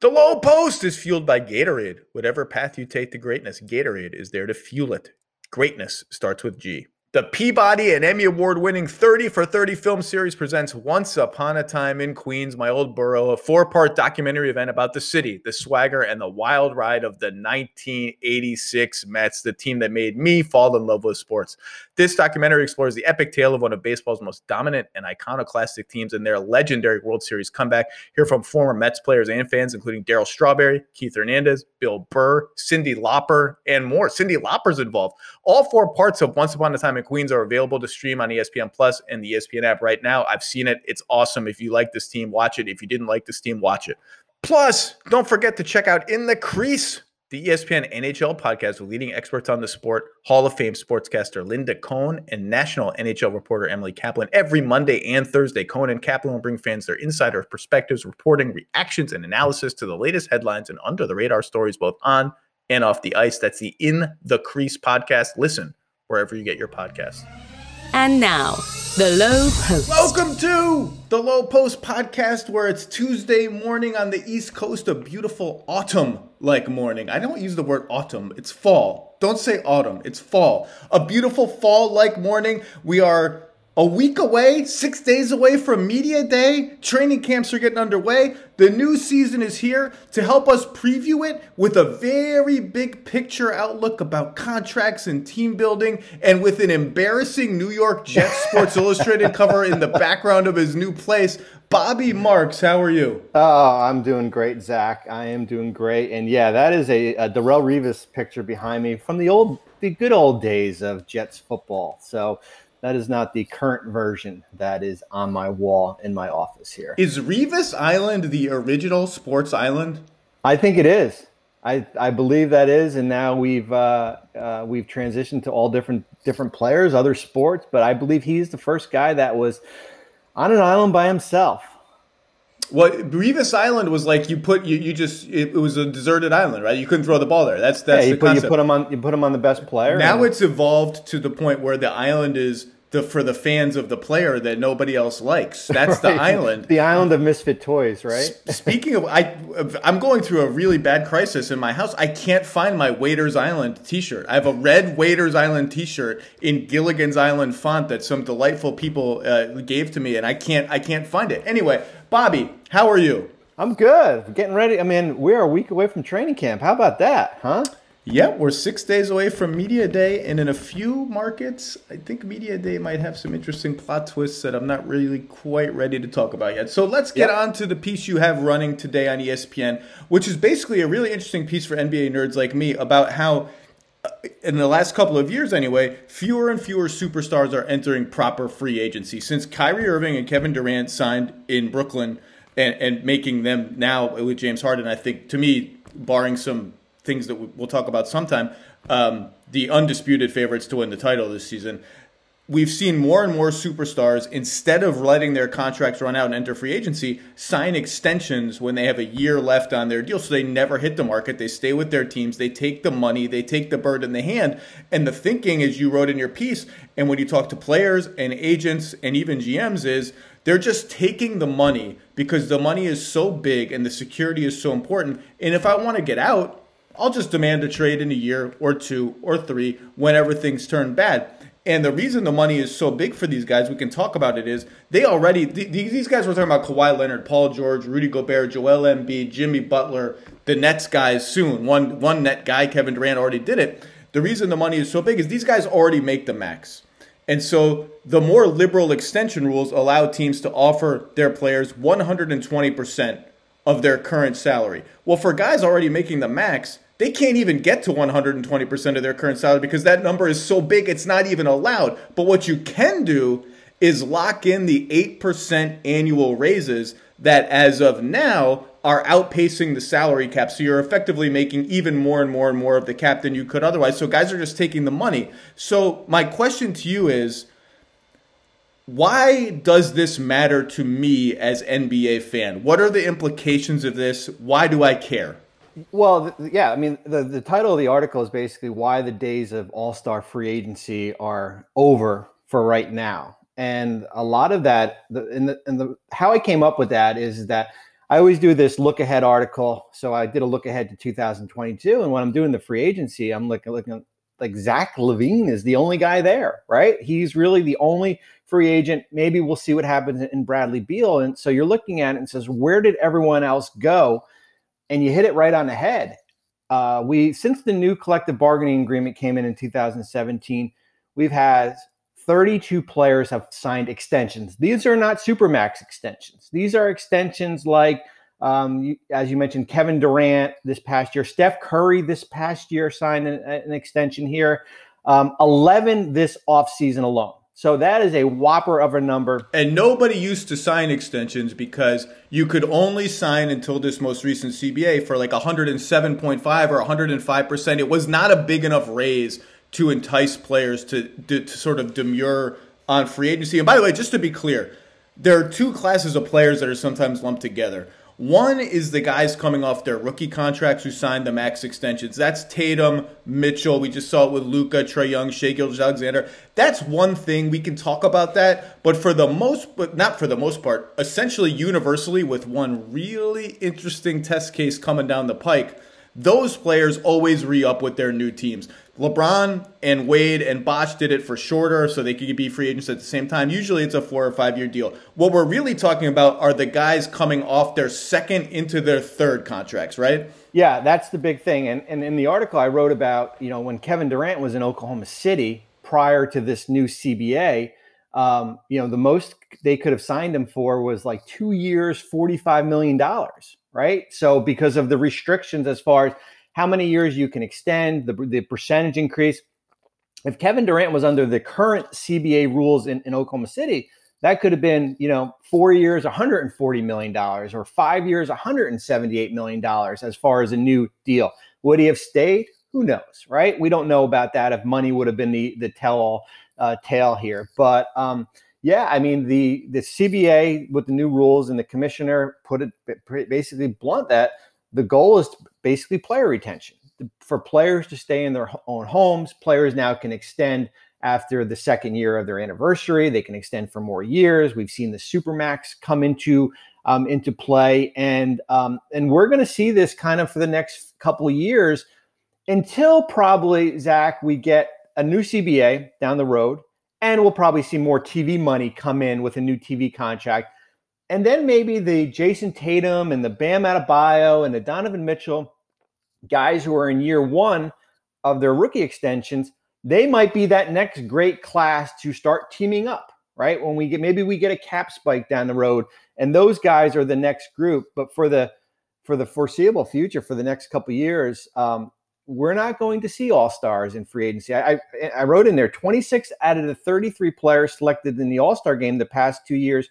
The low post is fueled by Gatorade. Whatever path you take to greatness, Gatorade is there to fuel it. Greatness starts with G. The Peabody and Emmy Award winning 30 for 30 film series presents Once Upon a Time in Queens, my old borough, a four part documentary event about the city, the swagger, and the wild ride of the 1986 Mets, the team that made me fall in love with sports. This documentary explores the epic tale of one of baseball's most dominant and iconoclastic teams and their legendary World Series comeback. Hear from former Mets players and fans, including Darryl Strawberry, Keith Hernandez, Bill Burr, Cyndi Lauper, and more. Cyndi Lauper's involved. All four parts of Once Upon a Time in Queens are available to stream on ESPN Plus and the ESPN app right now. I've seen it. It's awesome. If you like this team, watch it. If you didn't like this team, watch it. Plus, don't forget to check out In the Crease, the ESPN NHL podcast with leading experts on the sport, Hall of Fame sportscaster Linda Cohn and national NHL reporter Emily Kaplan. Every Monday and Thursday, Cohn and Kaplan will bring fans their insider perspectives, reporting, reactions, and analysis to the latest headlines and under the radar stories, both on and off the ice. That's the In the Crease podcast. Listen wherever you get your podcast. And now, the low post. Welcome to the Low Post Podcast, where it's Tuesday morning on the East Coast, a beautiful autumn like morning. I don't use the word autumn, it's fall. Don't say autumn, it's fall. A beautiful fall like morning. We are a week away, six days away from Media Day. Training camps are getting underway. The new season is here to help us preview it with a very big picture outlook about contracts and team building, and with an embarrassing New York Jets Sports Illustrated cover in the background of his new place. Bobby Marks, how are you? Oh, I'm doing great, Zach. I am doing great, and yeah, that is a, a Darrelle Revis picture behind me from the old, the good old days of Jets football. So that is not the current version that is on my wall in my office here. Is Revis Island the original sports island? I think it is. I, I believe that is, and now we've uh, uh, we've transitioned to all different different players, other sports, but I believe he's the first guy that was on an island by himself. Well, Revis Island was like you put you, you just it, it was a deserted island, right? You couldn't throw the ball there. That's that's yeah, you the put, you put him on you put them on the best player. now it's evolved to the point where the island is the for the fans of the player that nobody else likes. That's the island. the island of misfit toys, right? Speaking of, I I'm going through a really bad crisis in my house. I can't find my Waiters Island T-shirt. I have a red Waiters Island T-shirt in Gilligan's Island font that some delightful people uh, gave to me, and I can't I can't find it. Anyway, Bobby, how are you? I'm good. Getting ready. I mean, we're a week away from training camp. How about that, huh? Yeah, we're six days away from Media Day, and in a few markets, I think Media Day might have some interesting plot twists that I'm not really quite ready to talk about yet. So let's get Yep. on to the piece you have running today on ESPN, which is basically a really interesting piece for NBA nerds like me about how, uh, in the last couple of years anyway, fewer and fewer superstars are entering proper free agency. Since Kyrie Irving and Kevin Durant signed in Brooklyn and, and making them now with James Harden, I think, to me, barring some things that we- we'll talk about sometime, um, the undisputed favorites to win the title this season. We've seen more and more superstars, instead of letting their contracts run out and enter free agency, sign extensions when they have a year left on their deal. So they never hit the market. They stay with their teams. They take the money. They take the bird in the hand. And the thinking, as you wrote in your piece, and when you talk to players and agents and even GMs, is they're just taking the money because the money is so big and the security is so important. And if I want to get out, I'll just demand a trade in a year or two or three whenever things turn bad. And the reason the money is so big for these guys, we can talk about it, is they already, th- th- these guys were talking about Kawhi Leonard, Paul George, Rudy Gobert, Joel Embiid, Jimmy Butler, the Nets guys soon. One, one net guy, Kevin Durant, already did it. The reason the money is so big is these guys already make the max. And so the more liberal extension rules allow teams to offer their players 120% of their current salary. Well, for guys already making the max, they can't even get to 120% of their current salary because that number is so big it's not even allowed. But what you can do is lock in the 8% annual raises that as of now are outpacing the salary cap. So you're effectively making even more and more and more of the cap than you could otherwise. So guys are just taking the money. So my question to you is why does this matter to me as NBA fan? What are the implications of this? Why do I care? Well, yeah. I mean, the, the title of the article is basically why the days of all star free agency are over for right now. And a lot of that, the, and, the, and the, how I came up with that is that I always do this look ahead article. So I did a look ahead to 2022, and when I'm doing the free agency, I'm looking looking like Zach LaVine is the only guy there, right? He's really the only free agent. Maybe we'll see what happens in Bradley Beal. And so you're looking at it and says, where did everyone else go? And you hit it right on the head. Uh, we since the new collective bargaining agreement came in in 2017, we've had 32 players have signed extensions. These are not supermax extensions. These are extensions like, um, you, as you mentioned, Kevin Durant this past year, Steph Curry this past year signed an, an extension here, um, 11 this offseason alone. So that is a whopper of a number. And nobody used to sign extensions because you could only sign until this most recent CBA for like 107.5 or 105%. It was not a big enough raise to entice players to, to, to sort of demur on free agency. And by the way, just to be clear, there are two classes of players that are sometimes lumped together. One is the guys coming off their rookie contracts who signed the max extensions. That's Tatum, Mitchell. We just saw it with Luka, Trae Young, Shai Gilgeous-Alexander. That's one thing we can talk about that, but for the most, but not for the most part, essentially universally, with one really interesting test case coming down the pike those players always re up with their new teams. LeBron and Wade and Bosh did it for shorter so they could be free agents at the same time. Usually it's a four or five year deal. What we're really talking about are the guys coming off their second into their third contracts, right? Yeah, that's the big thing. And, and in the article I wrote about, you know, when Kevin Durant was in Oklahoma City prior to this new CBA, um, you know, the most they could have signed him for was like two years, $45 million right? So because of the restrictions as far as how many years you can extend, the, the percentage increase. If Kevin Durant was under the current CBA rules in, in Oklahoma City, that could have been, you know, four years, $140 million, or five years, $178 million as far as a new deal. Would he have stayed? Who knows, right? We don't know about that if money would have been the, the tell all uh, tale here. But, um, yeah, I mean the the CBA with the new rules and the commissioner put it basically blunt that the goal is basically player retention for players to stay in their own homes. Players now can extend after the second year of their anniversary. They can extend for more years. We've seen the supermax come into um, into play, and um, and we're going to see this kind of for the next couple of years until probably Zach we get a new CBA down the road and we'll probably see more TV money come in with a new TV contract. And then maybe the Jayson Tatum and the Bam Adebayo and the Donovan Mitchell guys who are in year one of their rookie extensions, they might be that next great class to start teaming up, right? When we get maybe we get a cap spike down the road, and those guys are the next group. But for the for the foreseeable future, for the next couple years, um, we're not going to see all stars in free agency. I, I, I, wrote in there 26 out of the 33 players selected in the All Star game the past two years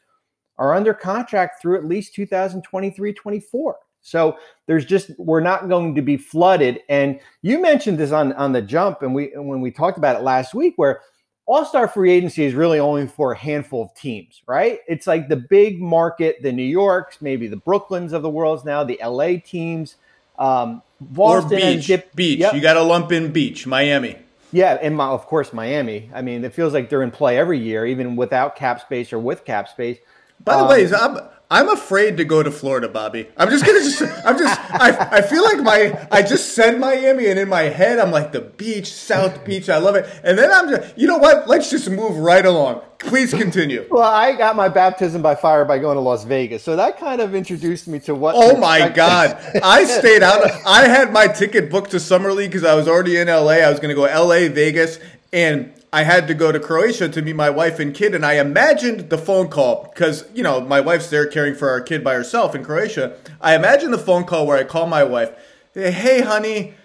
are under contract through at least 2023 24. So there's just we're not going to be flooded. And you mentioned this on on the jump, and we when we talked about it last week, where All Star free agency is really only for a handful of teams, right? It's like the big market, the New Yorks, maybe the Brooklyns of the world now, the LA teams. Um, Boston or beach. Dip- beach. Yep. You got to lump in beach. Miami. Yeah, and my, of course Miami. I mean, it feels like they're in play every year, even without cap space or with cap space. By the um, way, I'm I'm afraid to go to Florida, Bobby. I'm just gonna just I'm just I, I feel like my I just said Miami, and in my head I'm like the beach, South Beach. I love it, and then I'm just you know what? Let's just move right along. Please continue. Well, I got my baptism by fire by going to Las Vegas, so that kind of introduced me to what. Oh my God! I stayed out. I had my ticket booked to Summer League because I was already in LA. I was going to go LA, Vegas, and I had to go to Croatia to meet my wife and kid, and I imagined the phone call because you know my wife's there caring for our kid by herself in Croatia. I imagined the phone call where I call my wife, "Hey, honey,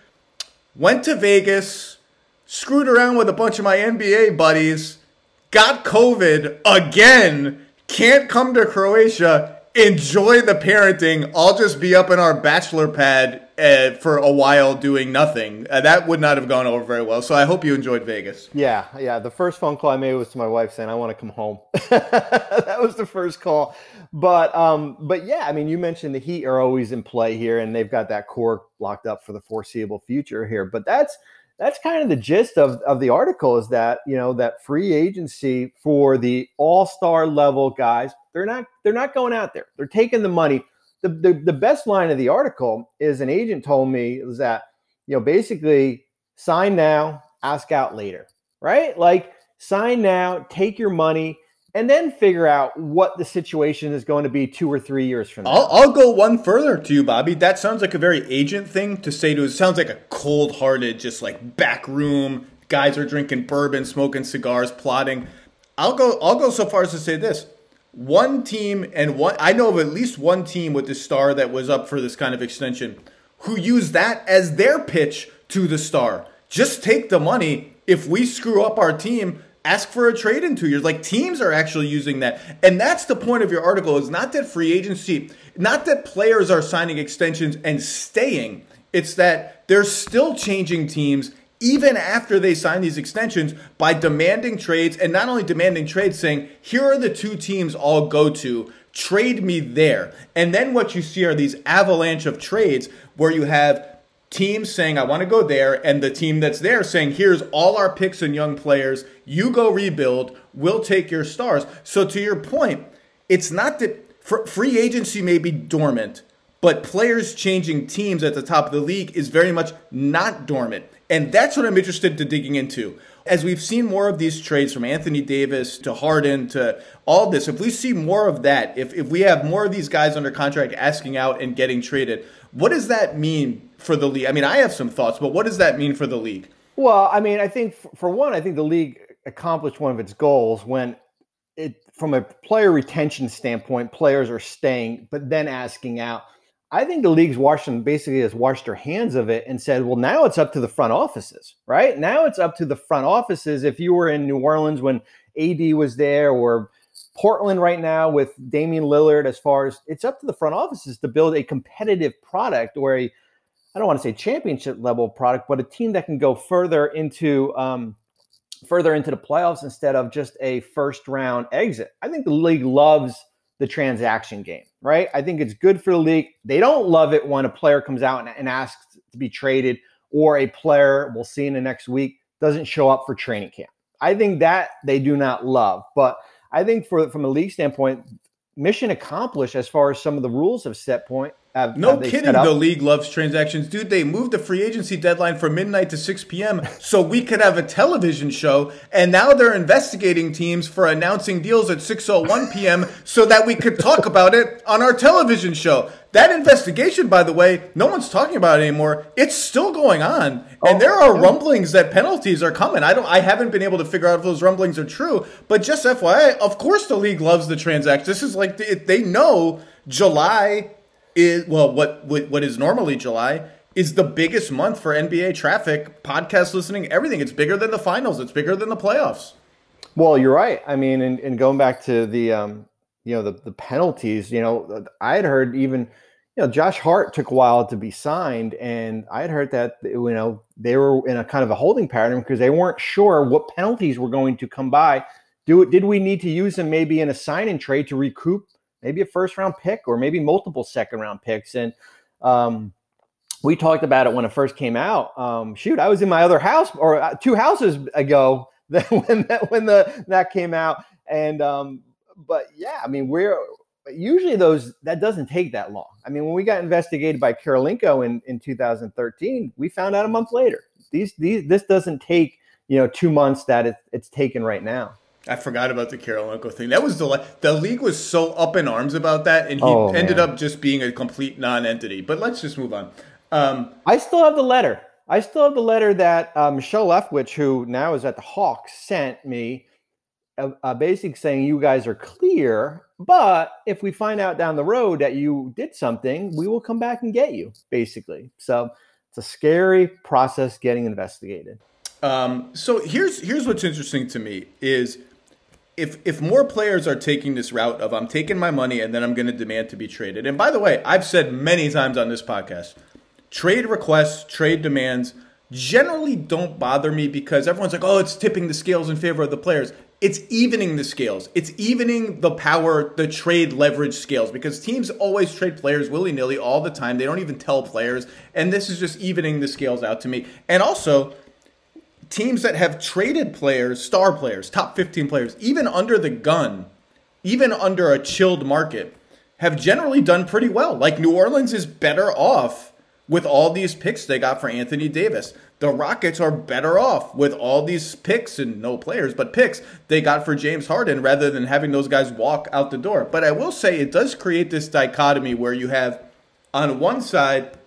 went to Vegas, screwed around with a bunch of my NBA buddies." got COVID again, can't come to Croatia, enjoy the parenting. I'll just be up in our bachelor pad uh, for a while doing nothing. Uh, that would not have gone over very well. So I hope you enjoyed Vegas. Yeah, yeah. The first phone call I made was to my wife saying I want to come home. that was the first call. But um, but yeah, I mean, you mentioned the Heat are always in play here, and they've got that core locked up for the foreseeable future here. But that's that's kind of the gist of, of the article is that you know that free agency for the all-star level guys they're not they're not going out there they're taking the money the, the, the best line of the article is an agent told me is that, you know, basically sign now, ask out later, right? Like sign now, take your money, and then figure out what the situation is going to be two or three years from now. I'll, I'll go one further to you, Bobby. That sounds like a very agent thing to say to. It sounds like a cold-hearted, just like back room guys are drinking bourbon, smoking cigars, plotting. I'll go. I'll go so far as to say this: one team and one. I know of at least one team with the star that was up for this kind of extension, who used that as their pitch to the star. Just take the money. If we screw up our team, ask for a trade in two years. Like teams are actually using that. And that's the point of your article is not that free agency, not that players are signing extensions and staying. It's that they're still changing teams even after they sign these extensions by demanding trades and not only demanding trades saying, here are the two teams I'll go to. Trade me there. And then what you see are these avalanche of trades where you have teams saying, I want to go there, and the team that's there saying, here's all our picks and young players. You go rebuild. We'll take your stars. So, to your point, it's not that free agency may be dormant, but players changing teams at the top of the league is very much not dormant. And that's what I'm interested to digging into. As we've seen more of these trades from Anthony Davis to Harden to all this, if we see more of that, if, if we have more of these guys under contract asking out and getting traded, what does that mean for the league? I mean, I have some thoughts, but what does that mean for the league? Well, I mean, I think for one, I think the league accomplished one of its goals when it, from a player retention standpoint, players are staying, but then asking out. I think the league's washed basically has washed their hands of it and said, well, now it's up to the front offices, right? Now it's up to the front offices. If you were in New Orleans when AD was there or Portland right now with Damian Lillard, as far as it's up to the front offices to build a competitive product or a, I don't want to say championship level product, but a team that can go further into um, further into the playoffs instead of just a first round exit. I think the league loves the transaction game, right? I think it's good for the league. They don't love it when a player comes out and, and asks to be traded or a player, we'll see in the next week, doesn't show up for training camp. I think that they do not love. But I think for from a league standpoint, mission accomplished as far as some of the rules have set point. Have, no have kidding, the league loves transactions, dude. They moved the free agency deadline from midnight to 6 p.m. so we could have a television show, and now they're investigating teams for announcing deals at 6:01 p.m. so that we could talk about it on our television show. That investigation, by the way, no one's talking about it anymore. It's still going on, and oh, there are rumblings that penalties are coming. I don't. I haven't been able to figure out if those rumblings are true. But just FYI, of course, the league loves the transaction. This is like they, they know July is well, what what is normally July is the biggest month for NBA traffic, podcast listening, everything. It's bigger than the finals. It's bigger than the playoffs. Well, you're right. I mean, and, and going back to the um, you know the the penalties, you know, I had heard even you know, Josh Hart took a while to be signed, and I had heard that you know they were in a kind of a holding pattern because they weren't sure what penalties were going to come by. Do did we need to use them maybe in a sign and trade to recoup maybe a first round pick or maybe multiple second round picks? And um, we talked about it when it first came out. Um, shoot, I was in my other house or uh, two houses ago when that when the that came out, and um, but yeah, I mean we're usually those that doesn't take that long. I mean, when we got investigated by Kirilenko in, in 2013, we found out a month later. These these this doesn't take you know two months that it, it's taken right now. I forgot about the Kirilenko thing. That was the the league was so up in arms about that, and he oh, ended up just being a complete non-entity. But let's just move on. Um, I still have the letter. I still have the letter that um, Michelle Leftwich, who now is at the Hawks, sent me uh, uh, basically saying you guys are clear, but if we find out down the road that you did something, we will come back and get you, basically. So it's a scary process getting investigated. Um, so here's here's what's interesting to me is if if more players are taking this route of I'm taking my money and then I'm going to demand to be traded. And by the way, I've said many times on this podcast, trade requests, trade demands generally don't bother me because everyone's like, "Oh, it's tipping the scales in favor of the players." it's evening the scales. It's evening the power, the trade leverage scales because teams always trade players willy nilly all the time. They don't even tell players. And this is just evening the scales out to me. And also, teams that have traded players, star players, top 15 players, even under the gun, even under a chilled market, have generally done pretty well. Like New Orleans is better off with all these picks they got for Anthony Davis. The Rockets are better off with all these picks and no players, but picks they got for James Harden rather than having those guys walk out the door. But I will say it does create this dichotomy where you have on one side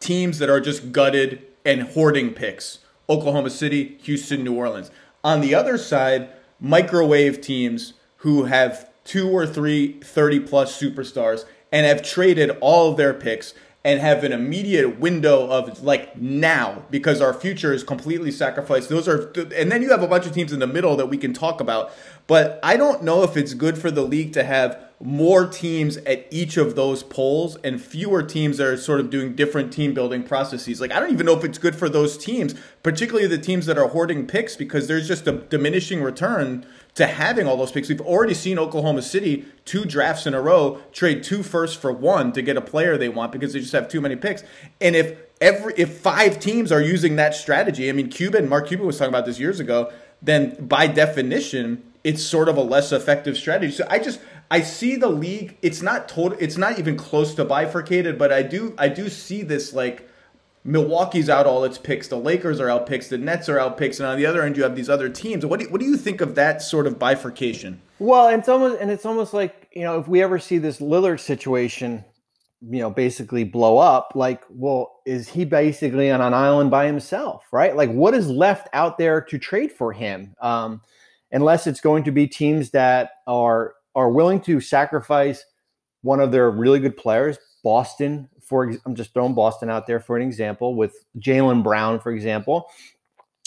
teams that are just gutted and hoarding picks Oklahoma City, Houston, New Orleans. On the other side, microwave teams who have two or three 30 plus superstars and have traded all of their picks and have an immediate window of like now because our future is completely sacrificed. Those are, and then you have a bunch of teams in the middle that we can talk about. But I don't know if it's good for the league to have more teams at each of those polls and fewer teams that are sort of doing different team building processes. Like, I don't even know if it's good for those teams, particularly the teams that are hoarding picks, because there's just a diminishing return to having all those picks. We've already seen Oklahoma City two drafts in a row trade two firsts for one to get a player they want because they just have too many picks. And if every if five teams are using that strategy, I mean Cuban, Mark Cuban was talking about this years ago, then by definition, it's sort of a less effective strategy. So I just I see the league. It's not total. It's not even close to bifurcated, but I do I do see this like Milwaukee's out all its picks. The Lakers are out picks. The Nets are out picks. And on the other end, you have these other teams. What do what do you think of that sort of bifurcation? Well, it's almost and it's almost like you know if we ever see this Lillard situation, you know, basically blow up. Like, well, is he basically on an island by himself, right? Like, what is left out there to trade for him? Um, unless it's going to be teams that are are willing to sacrifice one of their really good players. Boston for I'm just throwing Boston out there for an example with Jaylen Brown, for example.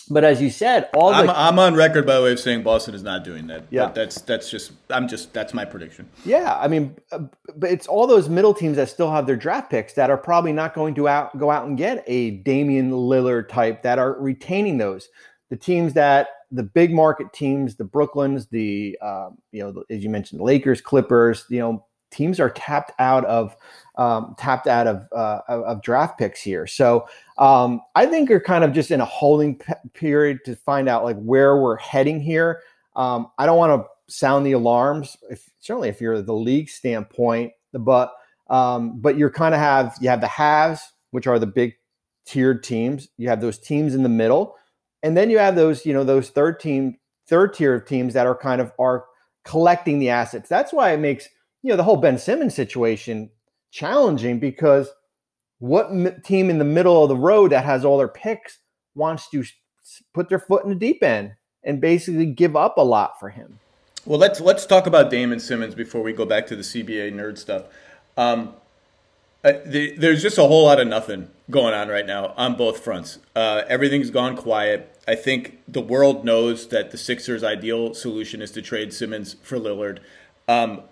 But as you said, all the, I'm, I'm on record by the way of saying Boston is not doing that. Yeah, but that's that's just I'm just that's my prediction. Yeah, I mean, uh, but it's all those middle teams that still have their draft picks that are probably not going to out go out and get a Damian Lillard type that are retaining those. The teams that the big market teams, the Brooklyns, the um, you know, as you mentioned, the Lakers, Clippers, you know, teams are tapped out of um, tapped out of, uh, of draft picks here. So um, I think you're kind of just in a holding period to find out like where we're heading here. Um, I don't want to sound the alarms, if, certainly if you're the league standpoint, but um, but you're kind of have you have the haves, which are the big tiered teams. You have those teams in the middle, and then you have those you know those third team third tier of teams that are kind of are collecting the assets. That's why it makes you know the whole Ben Simmons situation challenging because what m- team in the middle of the road that has all their picks wants to put their foot in the deep end and basically give up a lot for him? Well, let's let's talk about Damon Simmons before we go back to the CBA nerd stuff. Um, uh, the, there's just a whole lot of nothing going on right now on both fronts. Uh, everything's gone quiet. I think the world knows that the Sixers' ideal solution is to trade Simmons for Lillard. Um,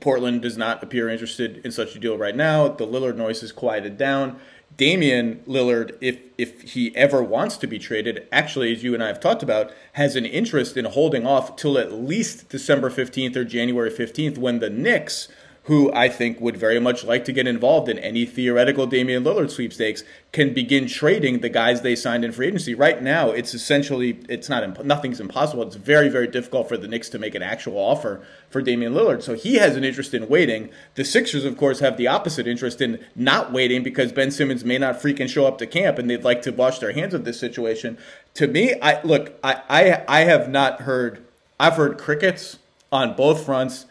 Portland does not appear interested in such a deal right now. The Lillard noise has quieted down. Damian Lillard, if if he ever wants to be traded, actually, as you and I have talked about, has an interest in holding off till at least December 15th or January 15th when the Knicks – who I think would very much like to get involved in any theoretical Damian Lillard sweepstakes, can begin trading the guys they signed in free agency. Right now, it's essentially it's not nothing's impossible. It's very very difficult for the Knicks to make an actual offer for Damian Lillard. So he has an interest in waiting. The Sixers, of course, have the opposite interest in not waiting because Ben Simmons may not freaking show up to camp, and they'd like to wash their hands of this situation. To me, I look, I I, I have not heard. I've heard crickets on both fronts.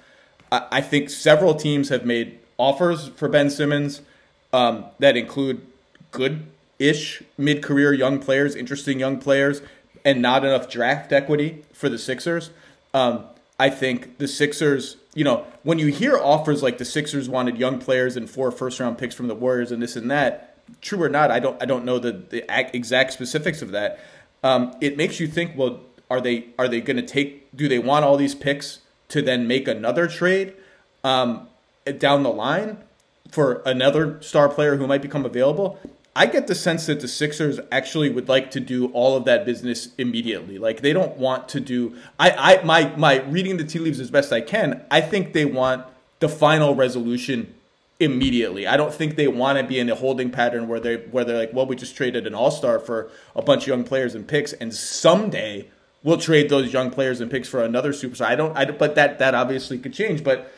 I, think several teams have made offers for Ben Simmons um, that include good ish mid career young players, interesting young players, and not enough draft equity for the Sixers. Um, I think the Sixers, you know, when you hear offers like the Sixers wanted young players and four first round picks from the Warriors and this and that, true or not, I don't I don't know the, the exact specifics of that. Um, it makes you think, well, are they are they going to take? Do they want all these picks to then make another trade um, down the line for another star player who might become available. I get the sense that the Sixers actually would like to do all of that business immediately. Like they don't want to do. I, I my my reading the tea leaves as best I can. I think they want the final resolution immediately. I don't think they want to be in a holding pattern where they where they're like, well, we just traded an all star for a bunch of young players and picks, and someday we'll trade those young players and picks for another superstar. I don't, I, but that that obviously could change. But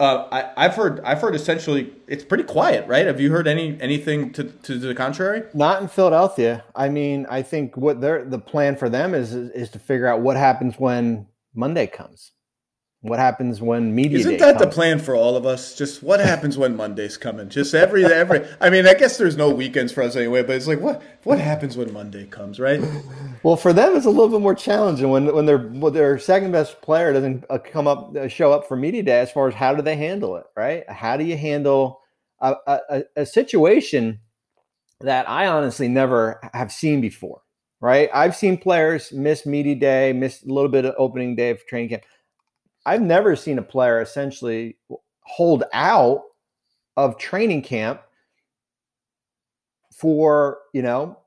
Uh, I, have heard I've heard essentially it's pretty quiet, right? Have you heard any anything to, to the contrary? Not in Philadelphia. I mean, I think what their the plan for them is is to figure out what happens when Monday comes. What happens when media? Isn't that comes? the plan for all of us? Just what happens when Monday's coming? Just every every. I mean, I guess there's no weekends for us anyway, but it's like what what happens when Monday comes, right? Well, for them, it's a little bit more challenging when when their when their second best player doesn't uh, come up uh, show up for media day. As far as how do they handle it, right? How do you handle a, a, a situation that I honestly never have seen before? Right? I've seen players miss media day, miss a little bit of opening day of training camp I've never seen a player essentially hold out of training camp for, you know,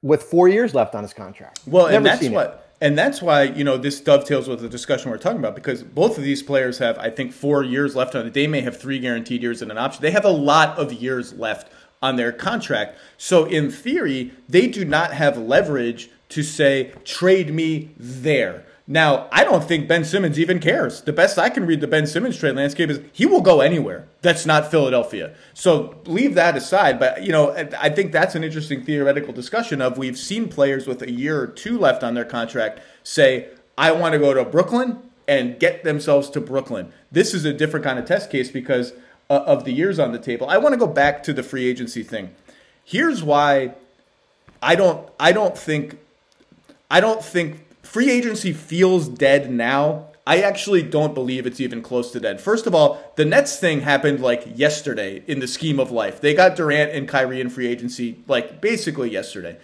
with four years left on his contract. Well, never and that's what. It. And that's why, you know, this dovetails with the discussion we're talking about because both of these players have, I think, four years left on it. They may have three guaranteed years and an option. They have a lot of years left on their contract. So, in theory, they do not have leverage to say, trade me there. Now, I don't think Ben Simmons even cares. The best I can read the Ben Simmons trade landscape is he will go anywhere. That's not Philadelphia. So leave that aside. But, you know, I think that's an interesting theoretical discussion of we've seen players with a year or two left on their contract say, I want to go to Brooklyn and get themselves to Brooklyn. This is a different kind of test case because uh, of the years on the table. I want to go back to the free agency thing. Here's why I don't I don't think I don't think free agency feels dead now. I actually don't believe it's even close to dead. First of all, the Nets thing happened like yesterday in the scheme of life. They got Durant and Kyrie in free agency like basically yesterday.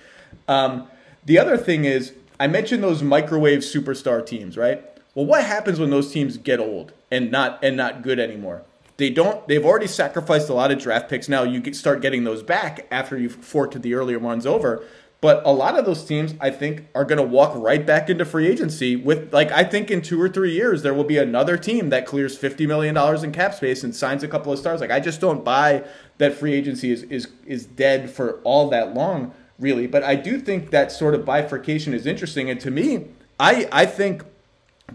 Um, the other thing is, I mentioned those microwave superstar teams, right? Well, what happens when those teams get old and not and not good anymore? They don't. They've already sacrificed a lot of draft picks. Now you start getting those back after you've forked the earlier ones over. But a lot of those teams, I think, are going to walk right back into free agency with, like, I think in two or three years, there will be another team that clears $50 million in cap space and signs a couple of stars. Like, I just don't buy that free agency is, is, is dead for all that long, really. But I do think that sort of bifurcation is interesting. And to me, I, I think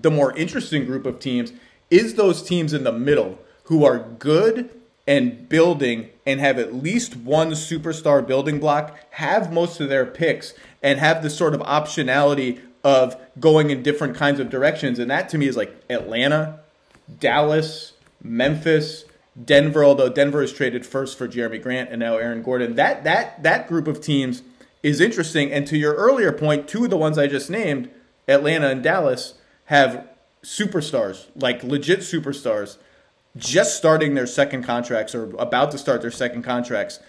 the more interesting group of teams is those teams in the middle who are good and building and have at least one superstar building block, have most of their picks, and have the sort of optionality of going in different kinds of directions. And that to me is like Atlanta, Dallas, Memphis, Denver, although Denver has traded first for Jerami Grant and now Aaron Gordon. That that that group of teams is interesting. And to your earlier point, two of the ones I just named, Atlanta and Dallas, have superstars, like legit superstars just starting their second contracts or about to start their second contracts.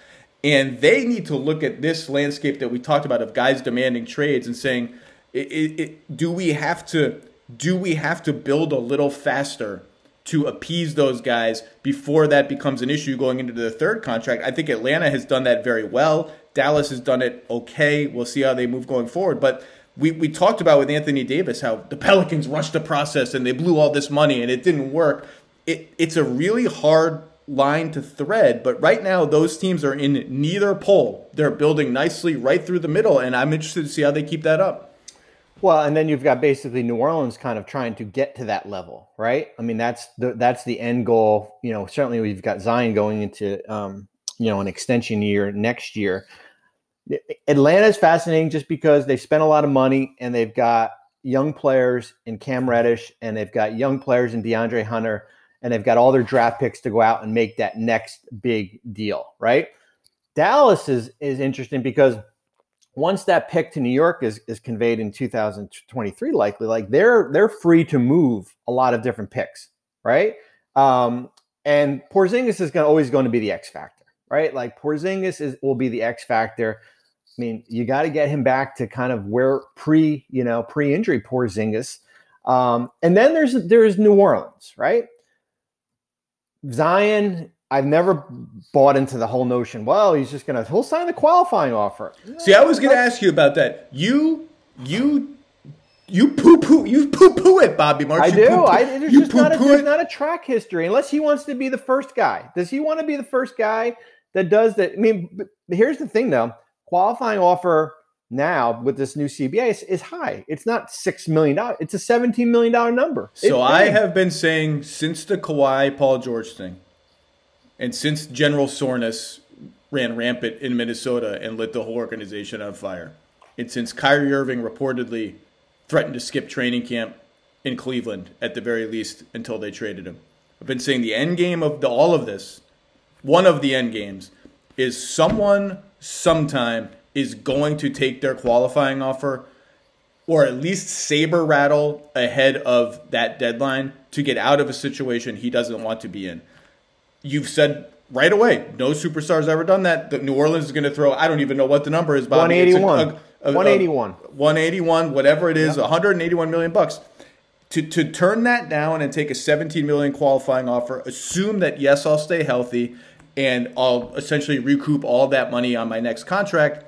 And they need to look at this landscape that we talked about of guys demanding trades and saying, it, it, it, do we have to do we have to build a little faster to appease those guys before that becomes an issue going into the third contract? I think Atlanta has done that very well. Dallas has done it okay. We'll see how they move going forward. But we, we talked about with Anthony Davis how the Pelicans rushed the process and they blew all this money and it didn't work it, it's a really hard line to thread. But right now, those teams are in neither pole. They're building nicely right through the middle, and I'm interested to see how they keep that up. Well, and then you've got basically New Orleans kind of trying to get to that level, right? I mean, that's the that's the end goal. You know, certainly we've got Zion going into um, you know an extension year next year. Atlanta is fascinating just because they spent a lot of money and they've got young players in Cam Reddish and they've got young players in De'Andre Hunter and they've got all their draft picks to go out and make that next big deal, right? Dallas is is interesting because once that pick to New York is, is conveyed in 2023, likely, like they're they're free to move a lot of different picks, right? Um, and Porzingis is going always going to be the X factor, right? Like Porzingis is will be the X factor. I mean, you got to get him back to kind of where pre, you know, pre-injury Porzingis. Um, and then there's there's New Orleans, right? Zion, I've never bought into the whole notion. Well, he's just gonna he'll sign the qualifying offer. See, I was gonna ask you about that. You you you poo poo you poo poo it, Bobby Marks. I do. I, there's you just not a, there's not a track history unless he wants to be the first guy. Does he want to be the first guy that does that? I mean, here's the thing though. Qualifying offer now with this new CBA is, is high. It's not six million dollars. It's a seventeen million dollar number. So I have been saying since the Kawhi Paul George thing, and since General Soreness ran rampant in Minnesota and lit the whole organization on fire, and since Kyrie Irving reportedly threatened to skip training camp in Cleveland at the very least until they traded him. I've been saying the end game of the, all of this, one of the end games, is someone sometime is going to take their qualifying offer or at least saber rattle ahead of that deadline to get out of a situation he doesn't want to be in. You've said right away, no superstar's ever done that. The New Orleans is going to throw, I don't even know what the number is, Bobby. 181. A, a, a, 181. 181, whatever it is, 181 million bucks. To, to turn that down and take a 17 million qualifying offer, assume that yes, I'll stay healthy and I'll essentially recoup all that money on my next contract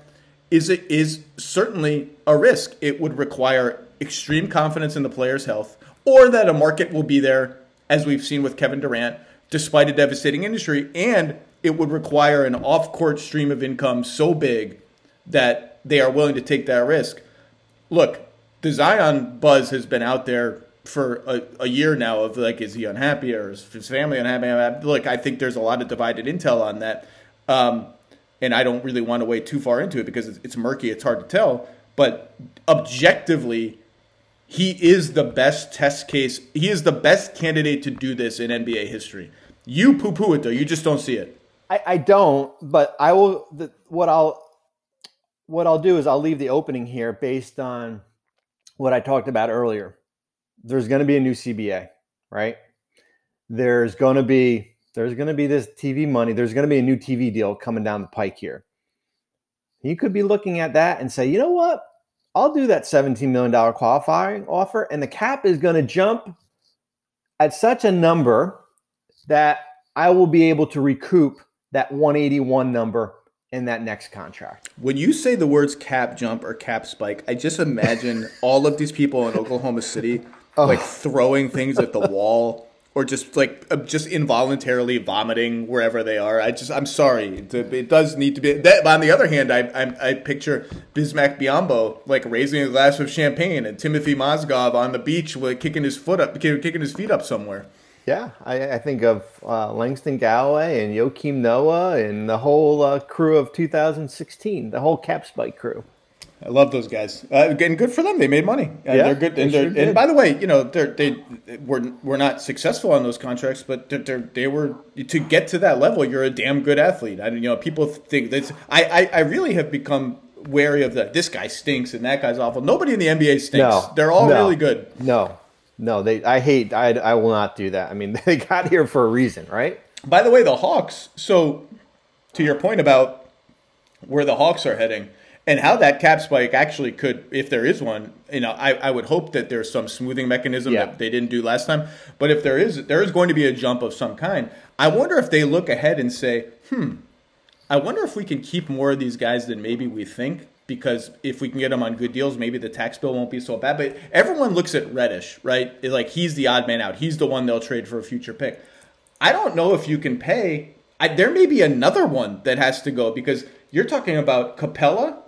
is it is certainly a risk. It would require extreme confidence in the player's health, or that a market will be there, as we've seen with Kevin Durant, despite a devastating industry, and it would require an off-court stream of income so big that they are willing to take that risk. Look, the Zion buzz has been out there for a, a year now of like, is he unhappy or is his family unhappy? Look, I think there's a lot of divided intel on that. Um, and I don't really want to wade too far into it because it's, it's murky, it's hard to tell. But objectively, he is the best test case. He is the best candidate to do this in NBA history. You poo poo it though. You just don't see it. I, I don't, but I will. The, what I'll what I'll do is I'll leave the opening here based on what I talked about earlier. There's going to be a new CBA, right? There's going to be there's going to be this TV money. There's going to be a new TV deal coming down the pike here. You could be looking at that and say, you know what? I'll do that $17 million qualifying offer, and the cap is going to jump at such a number that I will be able to recoup that 181 number in that next contract. When you say the words cap jump or cap spike, I just imagine all of these people in Oklahoma City like throwing things at the wall or just like uh, just involuntarily vomiting wherever they are. I just I'm sorry. It does need to be that. on the other hand, I I, I picture Bismack Biyombo like raising a glass of champagne and Timofey Mozgov on the beach like kicking his foot up, kicking his feet up somewhere. Yeah, I, I think of uh, Langston Galloway and Joakim Noah and the whole uh, crew of 2016, the whole Cap Spike crew. I love those guys. Uh, and good for them. They made money. And yeah, they're good. And, they they're, and by the way, you know, they're, they were were not successful on those contracts, but they're, they were to get to that level. You're a damn good athlete. I you know people think that I, I I really have become wary of that. This guy stinks and that guy's awful. Nobody in the NBA stinks. No, they're all no, really good. No, no. They I hate. I I will not do that. I mean, they got here for a reason, right? By the way, the Hawks. So to your point about where the Hawks are heading and how that cap spike actually could, if there is one, you know, I, I would hope that there's some smoothing mechanism yeah. that they didn't do last time. But if there is, there is going to be a jump of some kind. I wonder if they look ahead and say, hmm, I wonder if we can keep more of these guys than maybe we think. Because if we can get them on good deals, maybe the tax bill won't be so bad. But everyone looks at Reddish, right? Like he's the odd man out. He's the one they'll trade for a future pick. I don't know if you can pay. I, there may be another one that has to go because you're talking about Capela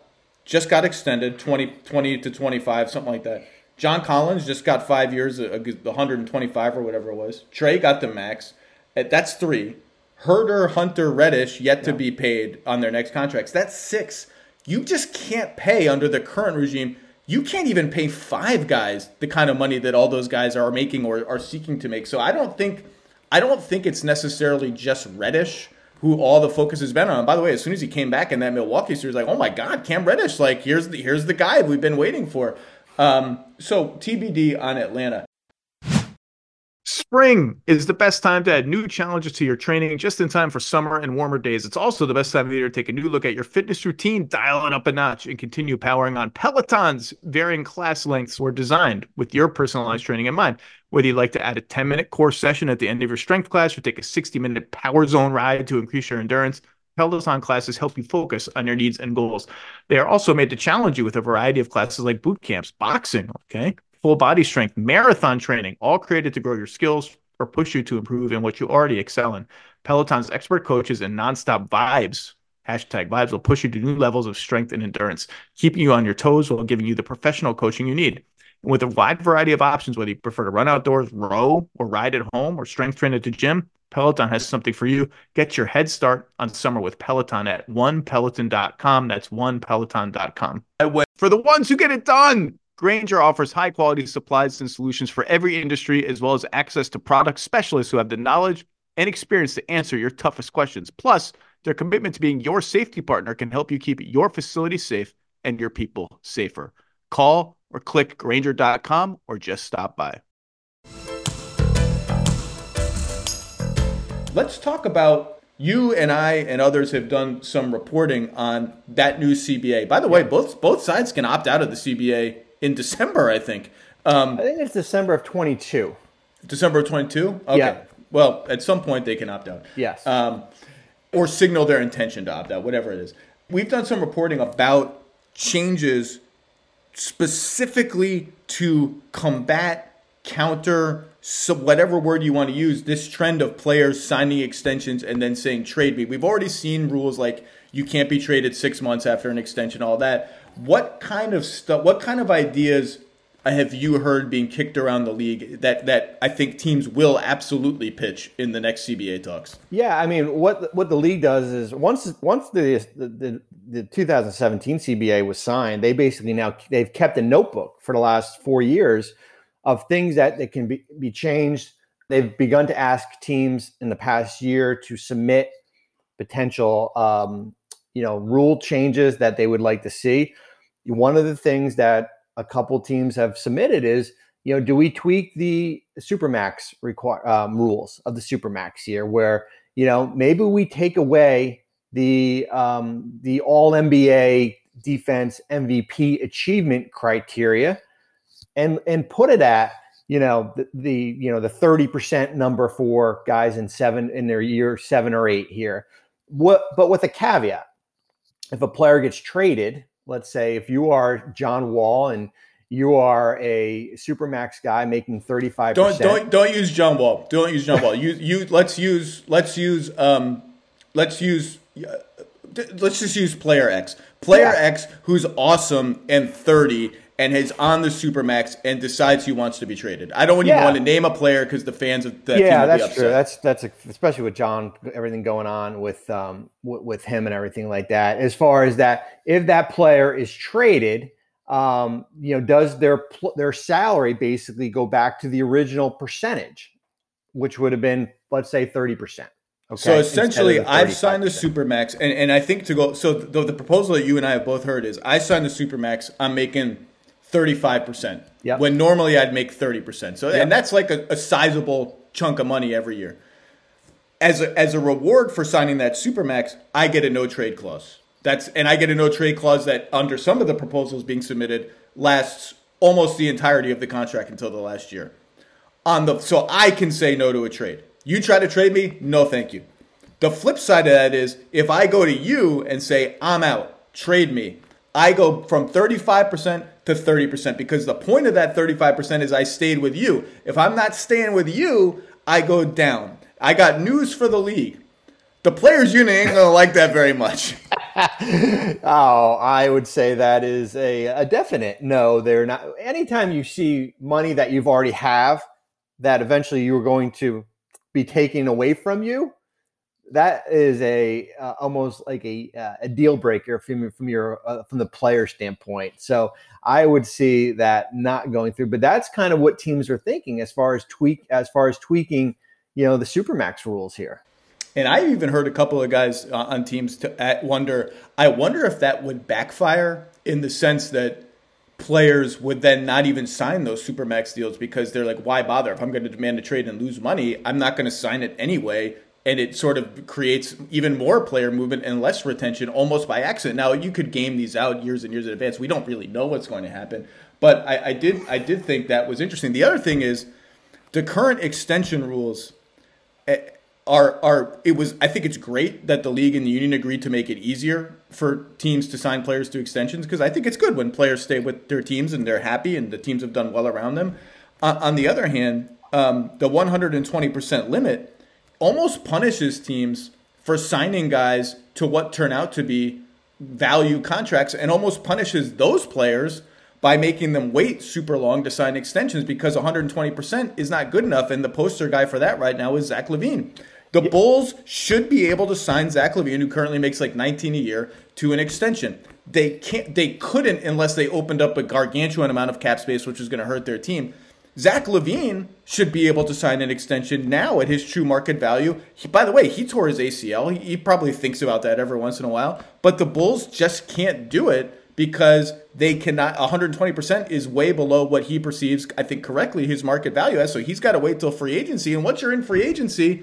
just got extended 20, 20 to 25, something like that. John Collins just got five years, 125 or whatever it was. Trae got the max. Uh, that's three. Huerter, Hunter, Reddish yet to be paid on their next contracts. That's six. You just can't pay under the current regime. You can't even pay five guys the kind of money that all those guys are making or are seeking to make. So I don't think, I don't think it's necessarily just Reddish who all the focus has been on. By the way, as soon as he came back in that Milwaukee series, like, oh my God, Cam Reddish, like here's the here's the guy we've been waiting for. Um, so TBD on Atlanta. Spring is the best time to add new challenges to your training just in time for summer and warmer days. It's also the best time of the year to take a new look at your fitness routine, dial it up a notch, and continue powering on. Peloton's varying class lengths were designed with your personalized training in mind. Whether you'd like to add a 10 minute course session at the end of your strength class or take a 60 minute power zone ride to increase your endurance, Peloton classes help you focus on your needs and goals. They are also made to challenge you with a variety of classes like boot camps, boxing, okay, full body strength, marathon training, all created to grow your skills or push you to improve in what you already excel in. Peloton's expert coaches and nonstop vibes Hashtag vibes will push you to new levels of strength and endurance, keeping you on your toes while giving you the professional coaching you need. And with a wide variety of options, whether you prefer to run outdoors, row, or ride at home, or strength train at the gym, Peloton has something for you. Get your head start on summer with Peloton at onepeloton.com. That's onepeloton.com. For the ones who get it done, Grainger offers high quality supplies and solutions for every industry, as well as access to product specialists who have the knowledge and experience to answer your toughest questions. Plus, their commitment to being your safety partner can help you keep your facility safe and your people safer. Call or click Grainger.com or just stop by. Let's talk about you and I and others have done some reporting on that new CBA. By the way, both both sides can opt out of the CBA in December, I think. Um, I think it's December of 22. December of 22? Okay. Yeah. Well, at some point they can opt out. Yes. Um, or signal their intention to opt out, whatever it is. We've done some reporting about changes specifically to combat, counter, so whatever word you want to use, this trend of players signing extensions and then saying trade me. We've already seen rules like you can't be traded six months after an extension, all that. What kind of stuff? What kind of ideas have you heard being kicked around the league that that I think teams will absolutely pitch in the next CBA talks? Yeah, I mean, what what the league does is once once the the, the 2017 CBA was signed, they basically now they've kept a notebook for the last four years of things that, that can be, be changed. They've begun to ask teams in the past year to submit potential, um, you know, rule changes that they would like to see. One of the things that a couple teams have submitted is, you know, do we tweak the supermax um, rules of the supermax here, where you know maybe we take away the um, the All NBA defense MVP achievement criteria and and put it at you know the, the you know the 30% number for guys in seven in their year seven or eight here. What but with a caveat. If a player gets traded let's say if you are john wall and you are a supermax guy making 35 don't don't don't use john wall. Don't use john wall. You you let's use let's use um let's use let's just use player x player yeah. x who's awesome and 30 and is on the supermax and decides he wants to be traded. I don't even yeah. want to name a player because the fans of that yeah, team that's true. That's that's a, especially with John, everything going on with um w- with him and everything like that. As far as that, if that player is traded, um, you know, does their their salary basically go back to the original percentage, which would have been let's say thirty percent. Okay. So essentially, I've signed the supermax, and, and I think to go. So the, the proposal that you and I have both heard is I signed the supermax. I'm making 35%. Yep. When normally I'd make 30%. So yep. and that's like a, a sizable chunk of money every year. As a, as a reward for signing that supermax, I get a no trade clause. That's and I get a no trade clause that under some of the proposals being submitted lasts almost the entirety of the contract until the last year. On the so I can say no to a trade. You try to trade me, no thank you. The flip side of that is if I go to you and say I'm out, trade me, I go from 35% to 30% because the point of that 35% is I stayed with you. If I'm not staying with you, I go down. I got news for the league. The players union ain't gonna like that very much. oh, I would say that is a, a definite no. They're not. Anytime you see money that you've already have, that eventually you're going to be taking away from you, that is a uh, almost like a, uh, a deal breaker from from your uh, from the player standpoint. So I would see that not going through, but that's kind of what teams are thinking as far as tweak as far as tweaking, you know, the supermax rules here. And I've even heard a couple of guys uh, on teams to wonder. I wonder if that would backfire in the sense that players would then not even sign those supermax deals because they're like, why bother? If I'm going to demand a trade and lose money, I'm not going to sign it anyway and it sort of creates even more player movement and less retention almost by accident. Now you could game these out years and years in advance. We don't really know what's going to happen, but I, I did I did think that was interesting. The other thing is the current extension rules eh, are are it was I think it's great that the league and the union agreed to make it easier for teams to sign players to extensions because I think it's good when players stay with their teams and they're happy and the teams have done well around them. Uh, on the other hand, um, the 120% limit almost punishes teams for signing guys to what turn out to be value contracts and almost punishes those players by making them wait super long to sign extensions because 120% is not good enough. And the poster guy for that right now is Zach LaVine. The yeah. Bulls should be able to sign Zach LaVine, who currently makes like 19 a year, to an extension. They can't. They couldn't unless they opened up a gargantuan amount of cap space, which is going to hurt their team. Zach LaVine should be able to sign an extension now at his true market value. He, by the way, he tore his ACL. He, he probably thinks about that every once in a while, but the Bulls just can't do it because they cannot 120% is way below what he perceives i think correctly his market value as so he's got to wait till free agency and once you're in free agency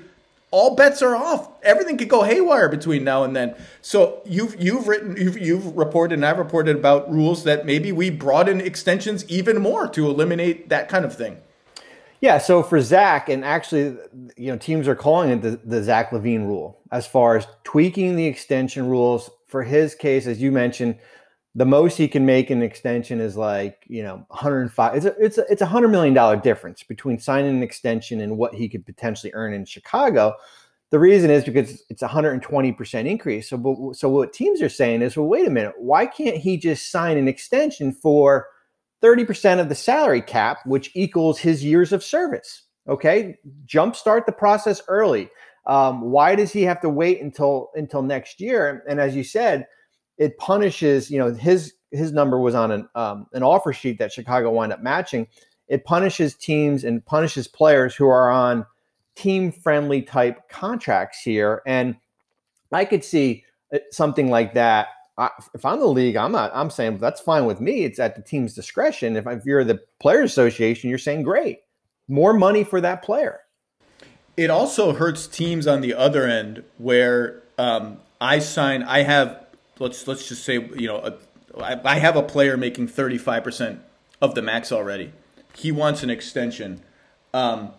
all bets are off. Everything could go haywire between now and then. So you've you've written you've, you've reported and i've reported about rules that maybe we broaden extensions even more to eliminate that kind of thing. Yeah, so for Zach, and actually, you know, teams are calling it the, the Zach LaVine rule. As far as tweaking the extension rules. For his case, as you mentioned, the most he can make an extension is like you know 105 it's a it's a, it's a hundred million dollar difference between signing an extension and what he could potentially earn in chicago. The reason is because it's a 120% increase. So so what teams are saying is well wait a minute why can't he just sign an extension for 30% of the salary cap which equals his years of service? Okay jumpstart the process early. Um, why does he have to wait until until next year? And as you said it punishes, you know, his his number was on an um, an offer sheet that Chicago wound up matching. It punishes teams and punishes players who are on team friendly type contracts here. And I could see uh, something like that. I, if I'm the league, I'm not. I'm saying that's fine with me. It's at the team's discretion. If, if you're the players association, you're saying great, more money for that player. It also hurts teams on the other end where um, I sign. I have let's let's just say you know a, I, I have a player making 35% of the max already. He wants an extension. Um,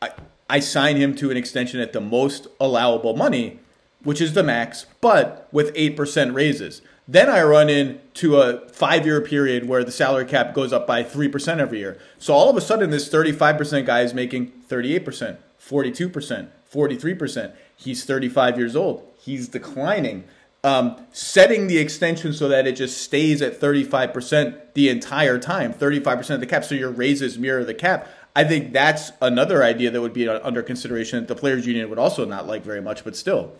I I sign him to an extension at the most allowable money, which is the max, but with 8% raises. Then I run into a five year period where the salary cap goes up by 3% every year. So all of a sudden, this 35% guy is making 38%, 42%, 43%. He's 35 years old. He's declining um, setting the extension so that it just stays at 35% the entire time, 35% of the cap, so your raises mirror the cap. I think that's another idea that would be under consideration that the players' union would also not like very much, but still.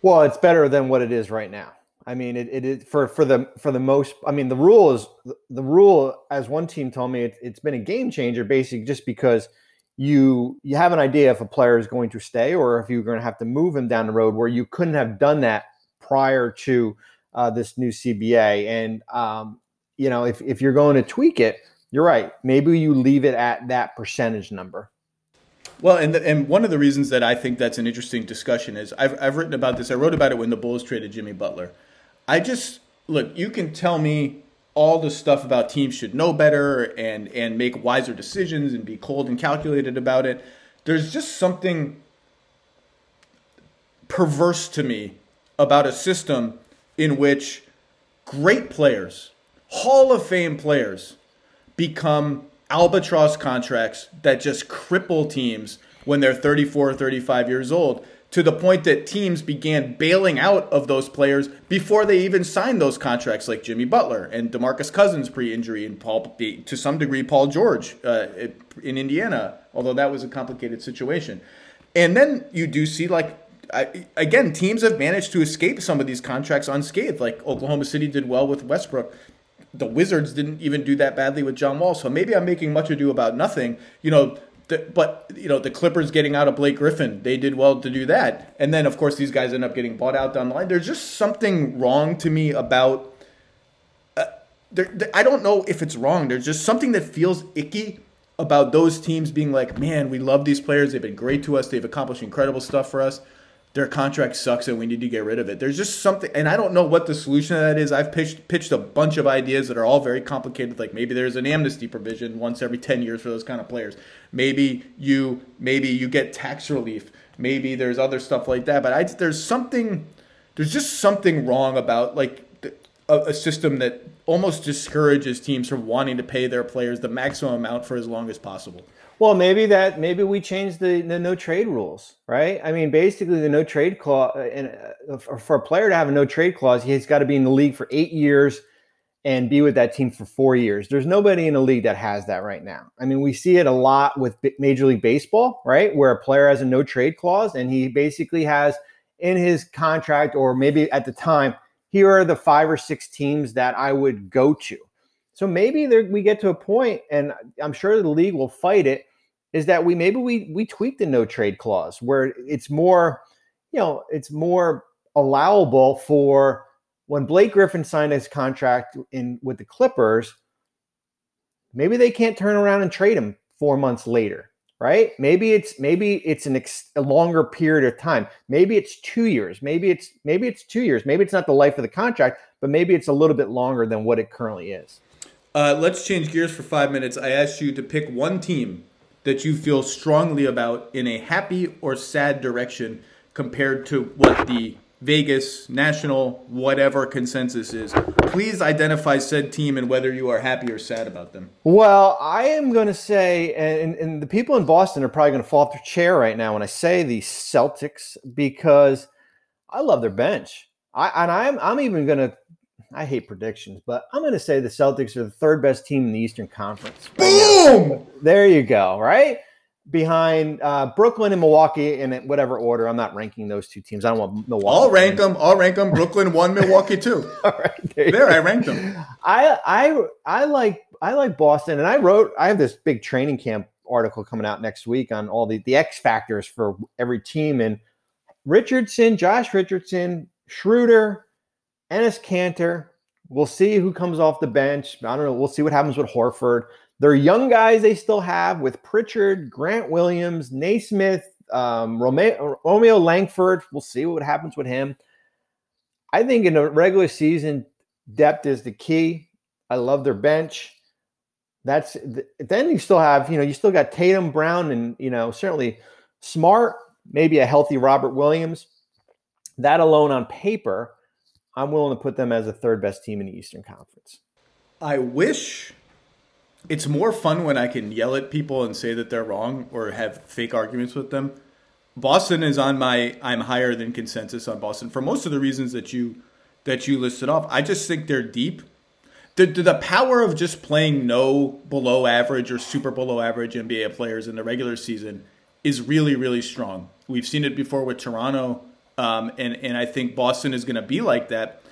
Well, it's better than what it is right now. I mean, it, it is for for the for the most. I mean, the rule is the rule. As one team told me, it, it's been a game changer, basically, just because you you have an idea if a player is going to stay or if you're going to have to move him down the road, where you couldn't have done that prior to uh, this new CBA. And, um, you know, if, if you're going to tweak it, you're right. Maybe you leave it at that percentage number. Well, and the, and one of the reasons that I think that's an interesting discussion is I've I've written about this. I wrote about it when the Bulls traded Jimmy Butler. I just look. You can tell me all the stuff about teams should know better and and make wiser decisions and be cold and calculated about it. There's just something perverse to me about a system in which great players, Hall of Fame players, become albatross contracts that just cripple teams when they're 34 or 35 years old to the point that teams began bailing out of those players before they even signed those contracts, like Jimmy Butler and DeMarcus Cousins pre-injury, and Paul, to some degree, Paul George uh, in Indiana, although that was a complicated situation. And then you do see like I, again, teams have managed to escape some of these contracts unscathed. Like Oklahoma City did well with Westbrook. The Wizards didn't even do that badly with John Wall. So maybe I'm making much ado about nothing. You know, the, but you know the Clippers getting out of Blake Griffin, they did well to do that. And then of course these guys end up getting bought out down the line. There's just something wrong to me about. Uh, I don't know if it's wrong. There's just something that feels icky about those teams being like, man, we love these players. They've been great to us. They've accomplished incredible stuff for us their contract sucks and we need to get rid of it. There's just something, and I don't know what the solution to that is. I've pitched pitched a bunch of ideas that are all very complicated. Like maybe there's an amnesty provision once every ten years for those kind of players. Maybe you maybe you get tax relief. Maybe there's other stuff like that. But I, there's something, there's just something wrong about like a, a system that almost discourages teams from wanting to pay their players the maximum amount for as long as possible. Well, maybe that maybe we change the, the no trade rules, right? I mean, basically, the no trade clause, uh, and uh, for a player to have a no trade clause, he's got to be in the league for eight years and be with that team for four years. There's nobody in the league that has that right now. I mean, we see it a lot with Major League Baseball, right, where a player has a no trade clause and he basically has in his contract, or maybe at the time, here are the five or six teams that I would go to so maybe there, we get to a point, and I'm sure the league will fight it. Is that we maybe we we tweak the no trade clause where it's more, you know, it's more allowable for when Blake Griffin signed his contract in with the Clippers. Maybe they can't turn around and trade him four months later, right? Maybe it's maybe it's an ex, a longer period of time. Maybe it's two years. Maybe it's maybe it's two years. Maybe it's not the life of the contract, but maybe it's a little bit longer than what it currently is. Uh, let's change gears for five minutes. I asked you to pick one team that you feel strongly about in a happy or sad direction compared to what the Vegas, national, whatever consensus is. Please identify said team and whether you are happy or sad about them. Well, I am going to say, and, and the people in Boston are probably going to fall off their chair right now when I say the Celtics because I love their bench. I, and I'm, I'm even going to I hate predictions, but I'm going to say the Celtics are the third best team in the Eastern Conference. Right Boom! Now. There you go. Right behind uh, Brooklyn and Milwaukee in whatever order. I'm not ranking those two teams. I don't want Milwaukee. I'll rank them. I'll rank them. Brooklyn one, Milwaukee two. All right, there, there I ranked them. I I I like I like Boston, and I wrote. I have this big training camp article coming out next week on all the the X factors for every team and Richardson, Josh Richardson, Schroeder, Enes Kanter. We'll see who comes off the bench. I don't know. We'll see what happens with Horford. They're young guys they still have with Pritchard, Grant Williams, Nesmith, um, Romeo, Romeo Langford. We'll see what happens with him. I think in a regular season, depth is the key. I love their bench. That's then you still have, you know, you still got Tatum, Brown, and you know, certainly Smart, maybe a healthy Robert Williams. That alone on paper I'm willing to put them as the third best team in the Eastern Conference. I wish it's more fun when I can yell at people and say that they're wrong or have fake arguments with them. Boston is on my I'm higher than consensus on Boston for most of the reasons that you that you listed off. I just think they're deep. The, the power of just playing no below average or super below average NBA players in the regular season is really, really strong. We've seen it before with Toronto. Um, and and I think Boston is going to be like that.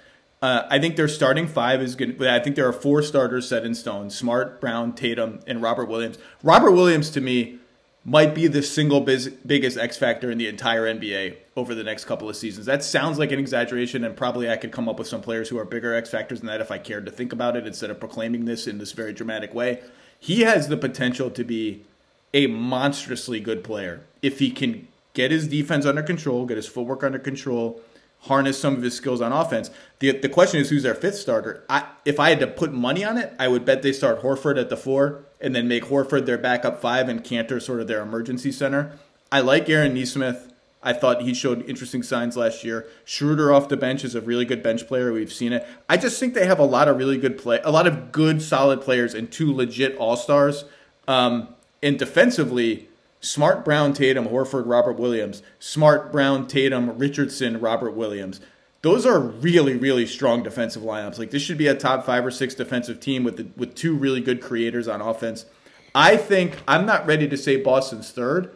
Uh, I think their starting five is going. I think there are four starters set in stone: Smart, Brown, Tatum, and Robert Williams. Robert Williams, to me, might be the single biz, biggest X factor in the entire NBA over the next couple of seasons. That sounds like an exaggeration, and probably I could come up with some players who are bigger X factors than that if I cared to think about it instead of proclaiming this in this very dramatic way. He has the potential to be a monstrously good player if he can get his defense under control, get his footwork under control, harness some of his skills on offense. The the question is who's their fifth starter. I, if I had to put money on it, I would bet they start Horford at the four and then make Horford their backup five and Kanter sort of their emergency center. I like Aaron Nesmith. I thought he showed interesting signs last year. Schroeder off the bench is a really good bench player. We've seen it. I just think they have a lot of really good play, a lot of good, solid players, and two legit all stars. Um, and defensively, Smart, Brown, Tatum, Horford, Robert Williams. Smart, Brown, Tatum, Richardson, Robert Williams. Those are really, really strong defensive lineups. Like this should be a top five or six defensive team with the, with two really good creators on offense. I think I'm not ready to say Boston's third,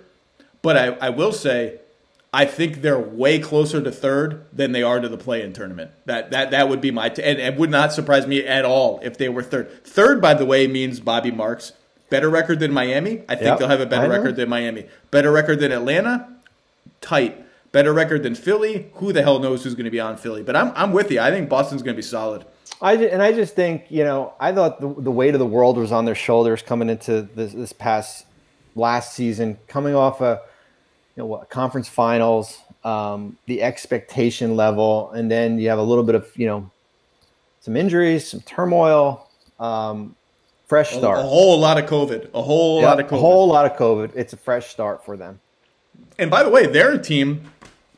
but I, I will say I think they're way closer to third than they are to the play-in tournament. That that that would be my t- and it would not surprise me at all if they were third. Third, by the way, means Bobby Marks. Better record than Miami. I think yep, they'll have a better record than Miami. Better record than Atlanta. Tight. Better record than Philly. Who the hell knows who's going to be on Philly? But I'm I'm with you. I think Boston's going to be solid. I and I just think you know I thought the, the weight of the world was on their shoulders coming into this, this past last season, coming off a you know what conference finals, um, the expectation level, and then you have a little bit of you know some injuries, some turmoil. Um, fresh start. A, a whole lot of COVID. A whole yep, lot of COVID. A whole lot of COVID. It's a fresh start for them. And by the way, they're team.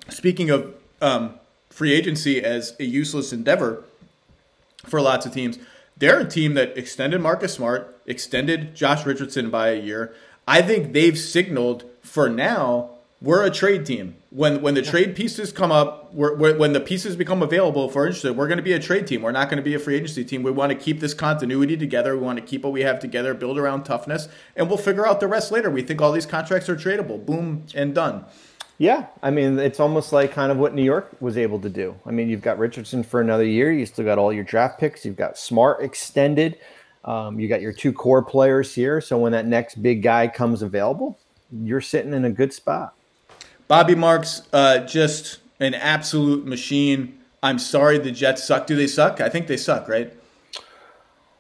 Speaking of um, free agency as a useless endeavor for lots of teams, they're a team that extended Marcus Smart, extended Josh Richardson by a year. I think they've signaled for now we're a trade team. When when the trade pieces come up, we're, we're, when the pieces become available, if we're interested, we're going to be a trade team. We're not going to be a free agency team. We want to keep this continuity together. We want to keep what we have together, build around toughness, and we'll figure out the rest later. We think all these contracts are tradable. Boom and done. Yeah, I mean, it's almost like kind of what New York was able to do. I mean, you've got Richardson for another year. You still got all your draft picks. You've got Smart extended. Um, you got your two core players here. So when that next big guy comes available, you're sitting in a good spot. Bobby Marks, uh, just an absolute machine. I'm sorry the Jets suck. Do they suck? I think they suck, right?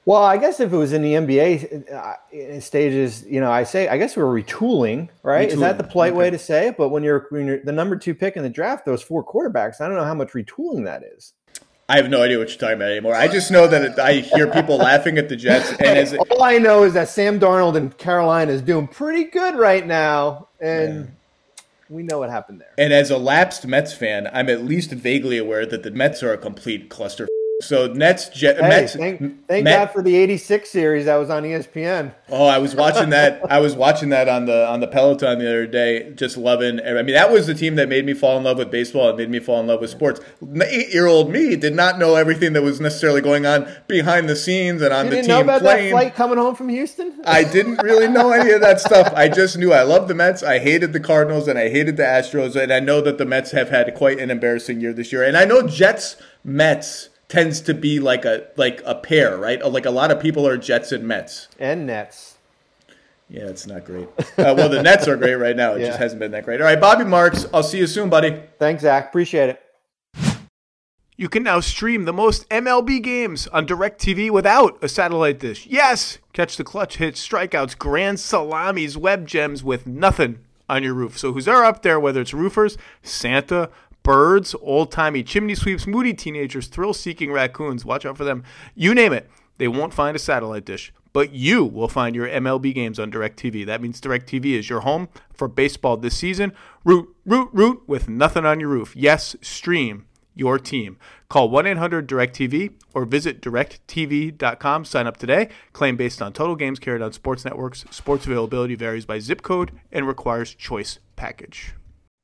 Well, I guess if it was in the NBA uh, stages, you know, I say I guess we're retooling, right? Retooling. Is that the polite okay. way to say it? But when you're when you're the number two pick in the draft, those four quarterbacks, I don't know how much retooling that is. I have no idea what you're talking about anymore. I just know that it, I hear people laughing at the Jets, and as it, all I know is that Sam Darnold in Carolina is doing pretty good right now, and. Yeah we know what happened there. And as a lapsed Mets fan, I'm at least vaguely aware that the Mets are a complete cluster so Nets, Je- hey, Mets. Thank, thank Met, God for the '86 series that was on ESPN. Oh, I was watching that. I was watching that on the on the Peloton the other day. Just loving. I mean, that was the team that made me fall in love with baseball and made me fall in love with sports. Eight year old me did not know everything that was necessarily going on behind the scenes and on you the didn't team know about playing. That flight coming home from Houston. I didn't really know any of that stuff. I just knew I loved the Mets. I hated the Cardinals and I hated the Astros. And I know that the Mets have had quite an embarrassing year this year. And I know Jets Mets tends to be like a like a pair, right? Like a lot of people are Jets and Mets and Nets. Yeah, it's not great. Uh, well, the Nets are great right now. It yeah. just hasn't been that great. All right, Bobby Marks. I'll see you soon, buddy. Thanks, Zach. Appreciate it. You can now stream the most MLB games on DirecTV without a satellite dish. Yes, catch the clutch hits, strikeouts, grand salamis, web gems with nothing on your roof. So who's there up there, whether it's roofers, Santa, birds, old timey chimney sweeps, moody teenagers, thrill seeking raccoons. Watch out for them. You name it, they won't find a satellite dish. But you will find your MLB games on DirecTV. That means DirecTV is your home for baseball this season. Root, root, root with nothing on your roof. Yes, stream your team. Call 1 800 DirecTV or visit directv.com. Sign up today. Claim based on total games carried on sports networks. Sports availability varies by zip code and requires choice package.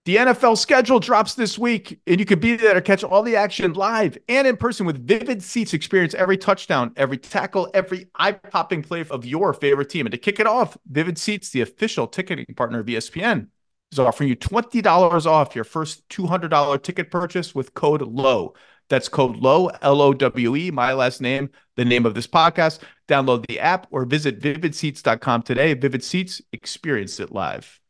The NFL schedule drops this week, and you can be there to catch all the action live and in person with Vivid Seats. Experience every touchdown, every tackle, every eye-popping play of your favorite team. And to kick it off, Vivid Seats, the official ticketing partner of ESPN, is offering you $20 off your first $200 ticket purchase with code LOWE. That's code LOWE, L O W E, my last name, the name of this podcast. Download the app or visit vividseats.com today. Vivid Seats, experience it live.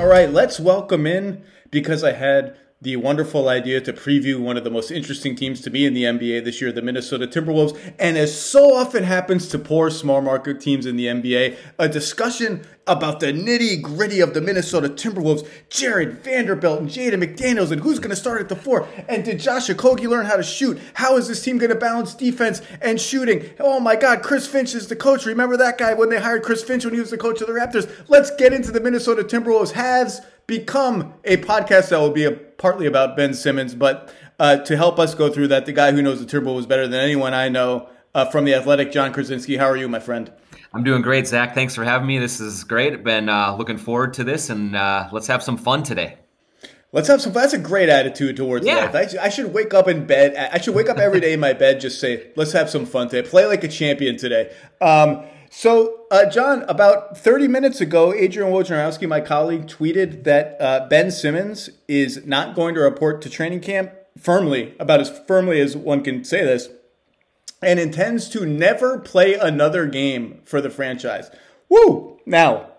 All right, let's welcome in because I had the wonderful idea to preview one of the most interesting teams to me in the NBA this year, the Minnesota Timberwolves. And as so often happens to poor small market teams in the NBA, a discussion about the nitty gritty of the Minnesota Timberwolves, Jarred Vanderbilt and Jaden McDaniels, and who's going to start at the four. And did Josh Okogie learn how to shoot? How is this team going to balance defense and shooting? Oh my God, Chris Finch is the coach. Remember that guy when they hired Chris Finch when he was the coach of the Raptors? Let's get into the Minnesota Timberwolves. Has become a podcast that will be a, partly about Ben Simmons, but uh, to help us go through that, the guy who knows the Timberwolves better than anyone I know uh, from the Athletic, Jon Krawczynski. How are you, my friend? I'm doing great, Zach. Thanks for having me. This is great. Been uh, looking forward to this, and uh, let's have some fun today. Let's have some. That's a great attitude towards yeah. life. I, I, should wake up in bed. I should wake up every day in my bed. Just say, "Let's have some fun today. Play like a champion today." Um, so, uh, Jon, about 30 minutes ago, Adrian Wojnarowski, my colleague, tweeted that uh, Ben Simmons is not going to report to training camp firmly, about as firmly as one can say this, and intends to never play another game for the franchise. Woo! Now,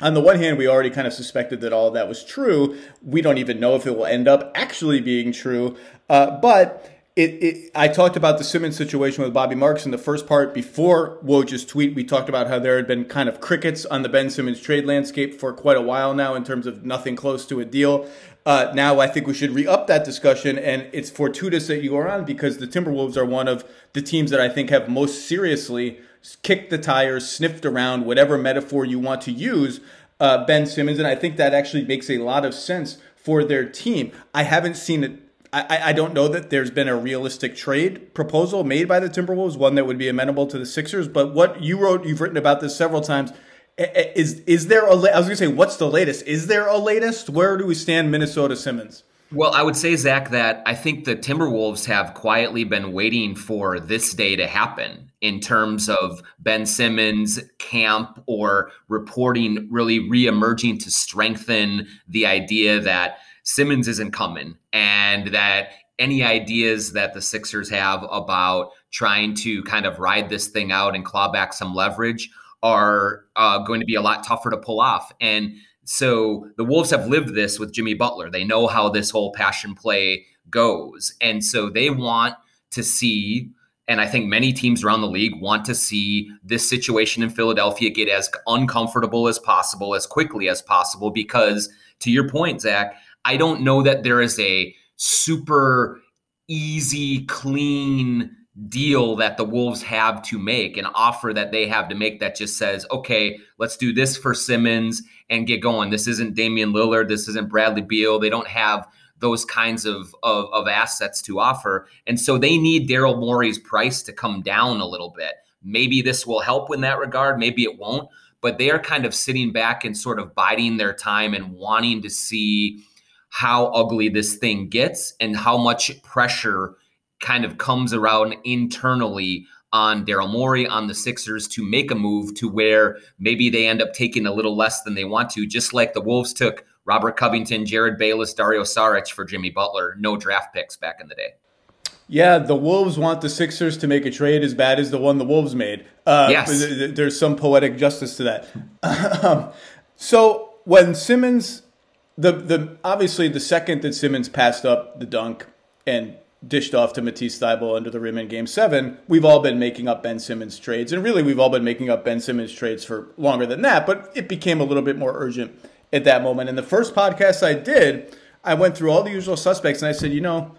on the one hand, we already kind of suspected that all of that was true. We don't even know if it will end up actually being true. Uh, but it, it, I talked about the Simmons situation with Bobby Marks in the first part before Woj's tweet. We talked about how there had been kind of crickets on the Ben Simmons trade landscape for quite a while now in terms of nothing close to a deal. Uh, now I think we should re up that discussion, and it's fortuitous that you are on because the Timberwolves are one of the teams that I think have most seriously kicked the tires, sniffed around, whatever metaphor you want to use, uh, Ben Simmons, and I think that actually makes a lot of sense for their team. I haven't seen it I, I don't know that there's been a realistic trade proposal made by the Timberwolves, one that would be amenable to the Sixers. But what you wrote, you've written about this several times. Is is there a? I was going to say, what's the latest? Is there a latest? Where do we stand, Minnesota Simmons? Well, I would say, Zach, that I think the Timberwolves have quietly been waiting for this day to happen in terms of Ben Simmons camp or reporting really reemerging to strengthen the idea that Simmons isn't coming and that any ideas that the Sixers have about trying to kind of ride this thing out and claw back some leverage are uh, going to be a lot tougher to pull off. And so the Wolves have lived this with Jimmy Butler. They know how this whole passion play goes. And so they want to see, and I think many teams around the league want to see this situation in Philadelphia get as uncomfortable as possible, as quickly as possible, because to your point, Zach, I don't know that there is a super easy, clean deal that the Wolves have to make, an offer that they have to make that just says, okay, let's do this for Simmons and get going. This isn't Damian Lillard. This isn't Bradley Beal. They don't have those kinds of, of, of assets to offer. And so they need Daryl Morey's price to come down a little bit. Maybe this will help in that regard. Maybe it won't. But they are kind of sitting back and sort of biding their time and wanting to see how ugly this thing gets and how much pressure kind of comes around internally on Daryl Morey, on the Sixers to make a move to where maybe they end up taking a little less than they want to, just like the Wolves took Robert Covington, Jerryd Bayless, Dario Saric for Jimmy Butler, no draft picks back in the day. Yeah, the Wolves want the Sixers to make a trade as bad as the one the Wolves made. Uh, yes. There's some poetic justice to that. um, so when Simmons, the the obviously the second that Simmons passed up the dunk and dished off to Matisse Thybulle under the rim in Game Seven, we've all been making up Ben Simmons trades, and really we've all been making up Ben Simmons trades for longer than that. But it became a little bit more urgent at that moment. In the first podcast I did, I went through all the usual suspects, and I said, you know,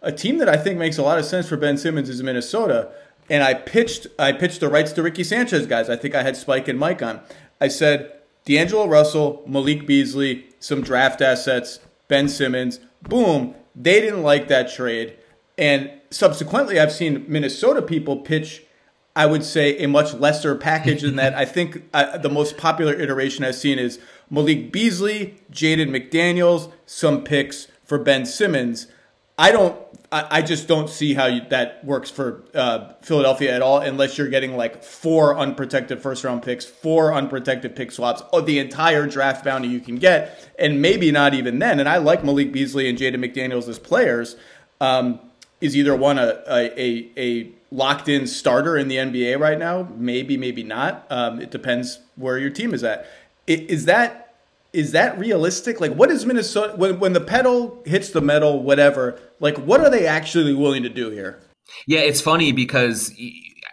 a team that I think makes a lot of sense for Ben Simmons is Minnesota. And I pitched, I pitched the rights to Ricky Sanchez guys. I think I had Spike and Mike on. I said D'Angelo Russell, Malik Beasley, some draft assets, Ben Simmons. Boom. They didn't like that trade. And subsequently, I've seen Minnesota people pitch, I would say, a much lesser package than that. I think uh, the most popular iteration I've seen is Malik Beasley, Jaden McDaniels, some picks for Ben Simmons. I don't. I, just don't see how you, that works for uh, Philadelphia at all, unless you're getting like four unprotected first round picks, four unprotected pick swaps, or the entire draft bounty you can get, and maybe not even then. And I like Malik Beasley and Jaden McDaniels as players. Um, is either one a, a, a locked in starter in the NBA right now? Maybe, maybe not. Um, it depends where your team is at. Is that is that realistic? Like, what is Minnesota when when the pedal hits the metal, whatever? Like, what are they actually willing to do here? Yeah, it's funny because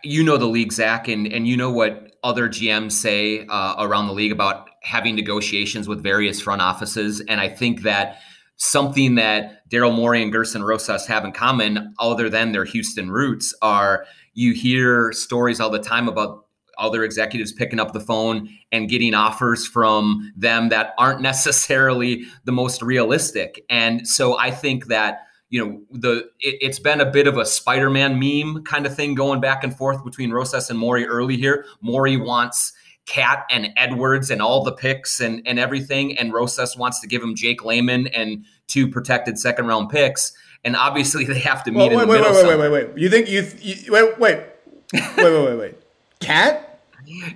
you know the league, Zach, and and you know what other GMs say uh, around the league about having negotiations with various front offices, and I think that something that Daryl Morey and Gersson Rosas have in common, other than their Houston roots, are you hear stories all the time about other executives picking up the phone and getting offers from them that aren't necessarily the most realistic. And so I think that you know the it, has been a bit of a Spider-Man meme kind of thing going back and forth between Rosas and Morey early here. Morey wants KAT and Edwards and all the picks and, and everything. And Rosas wants to give him Jake Layman and two protected second round picks. And obviously they have to meet well, wait, wait, wait, wait, wait, wait, wait. You think you, you wait, wait, wait, wait, wait, wait. KAT?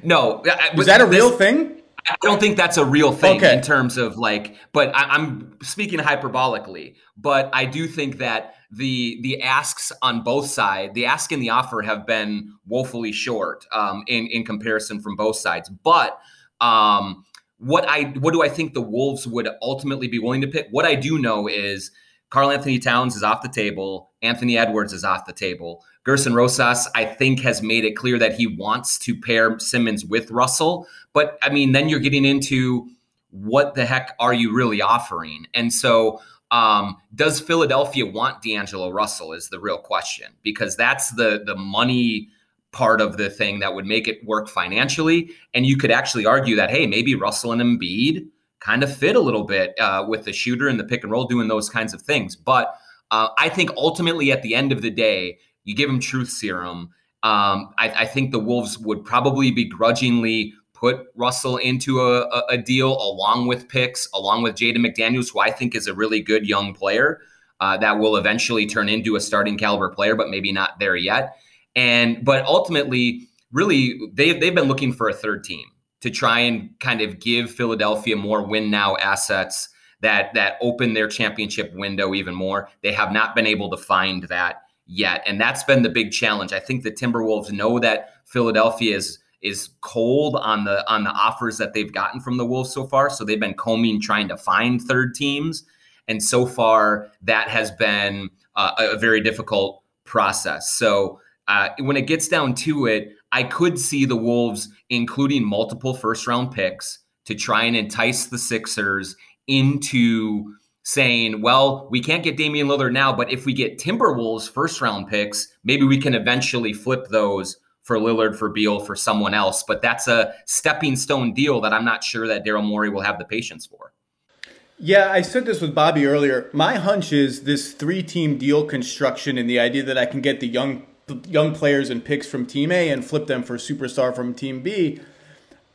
No. Is that a real this, thing? I don't think that's a real thing okay. in terms of like, but I, I'm speaking hyperbolically. But I do think that the the asks on both sides, the ask and the offer have been woefully short um, in in comparison from both sides. But um, what I what do I think the Wolves would ultimately be willing to pick? What I do know is Karl-Anthony Towns is off the table. Anthony Edwards is off the table. Gersson Rosas, I think, has made it clear that he wants to pair Simmons with Russell. But I mean, then you're getting into what the heck are you really offering? And so um, does Philadelphia want D'Angelo Russell is the real question because that's the the money part of the thing that would make it work financially. And you could actually argue that hey, maybe Russell and Embiid kind of fit a little bit uh, with the shooter and the pick and roll doing those kinds of things. But Uh, I think ultimately at the end of the day, you give him truth serum. Um, I, I, think the Wolves would probably begrudgingly put Russell into a, a, a, deal along with picks, along with Jaden McDaniels, who I think is a really good young player uh, that will eventually turn into a starting caliber player, but maybe not there yet. And but ultimately, really, they've they've been looking for a third team to try and kind of give Philadelphia more win now assets that that open their championship window even more. They have not been able to find that yet, and that's been the big challenge. I think the Timberwolves know that Philadelphia is is cold on the on the offers that they've gotten from the Wolves so far. So they've been combing trying to find third teams, and so far that has been uh, a very difficult process. So uh, when it gets down to it, I could see the Wolves including multiple first round picks to try and entice the Sixers into saying, well, we can't get Damian Lillard now, but if we get Timberwolves first round picks, maybe we can eventually flip those for Lillard, for Beal, for someone else. But that's a stepping stone deal that I'm not sure that Daryl Morey will have the patience for. Yeah, I said this with Bobby earlier. My hunch is this three-team deal construction and the idea that I can get the young young players and picks from Team A and flip them for superstar from Team B.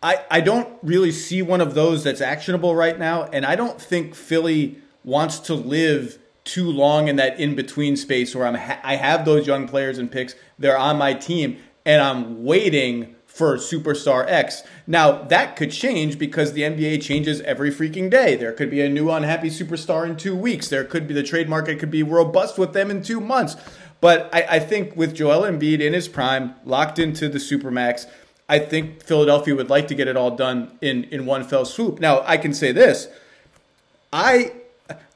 I, I don't really see one of those that's actionable right now, and I don't think Philly wants to live too long in that in between space where I'm ha- I have those young players and picks. They're on my team, and I'm waiting for superstar X. Now, that could change because the NBA changes every freaking day. There could be a new unhappy superstar in two weeks. There could be the trade market could be robust with them in two months. But I, I think with Joel Embiid in his prime, locked into the supermax, I think Philadelphia would like to get it all done in, in one fell swoop. Now, I can say this. I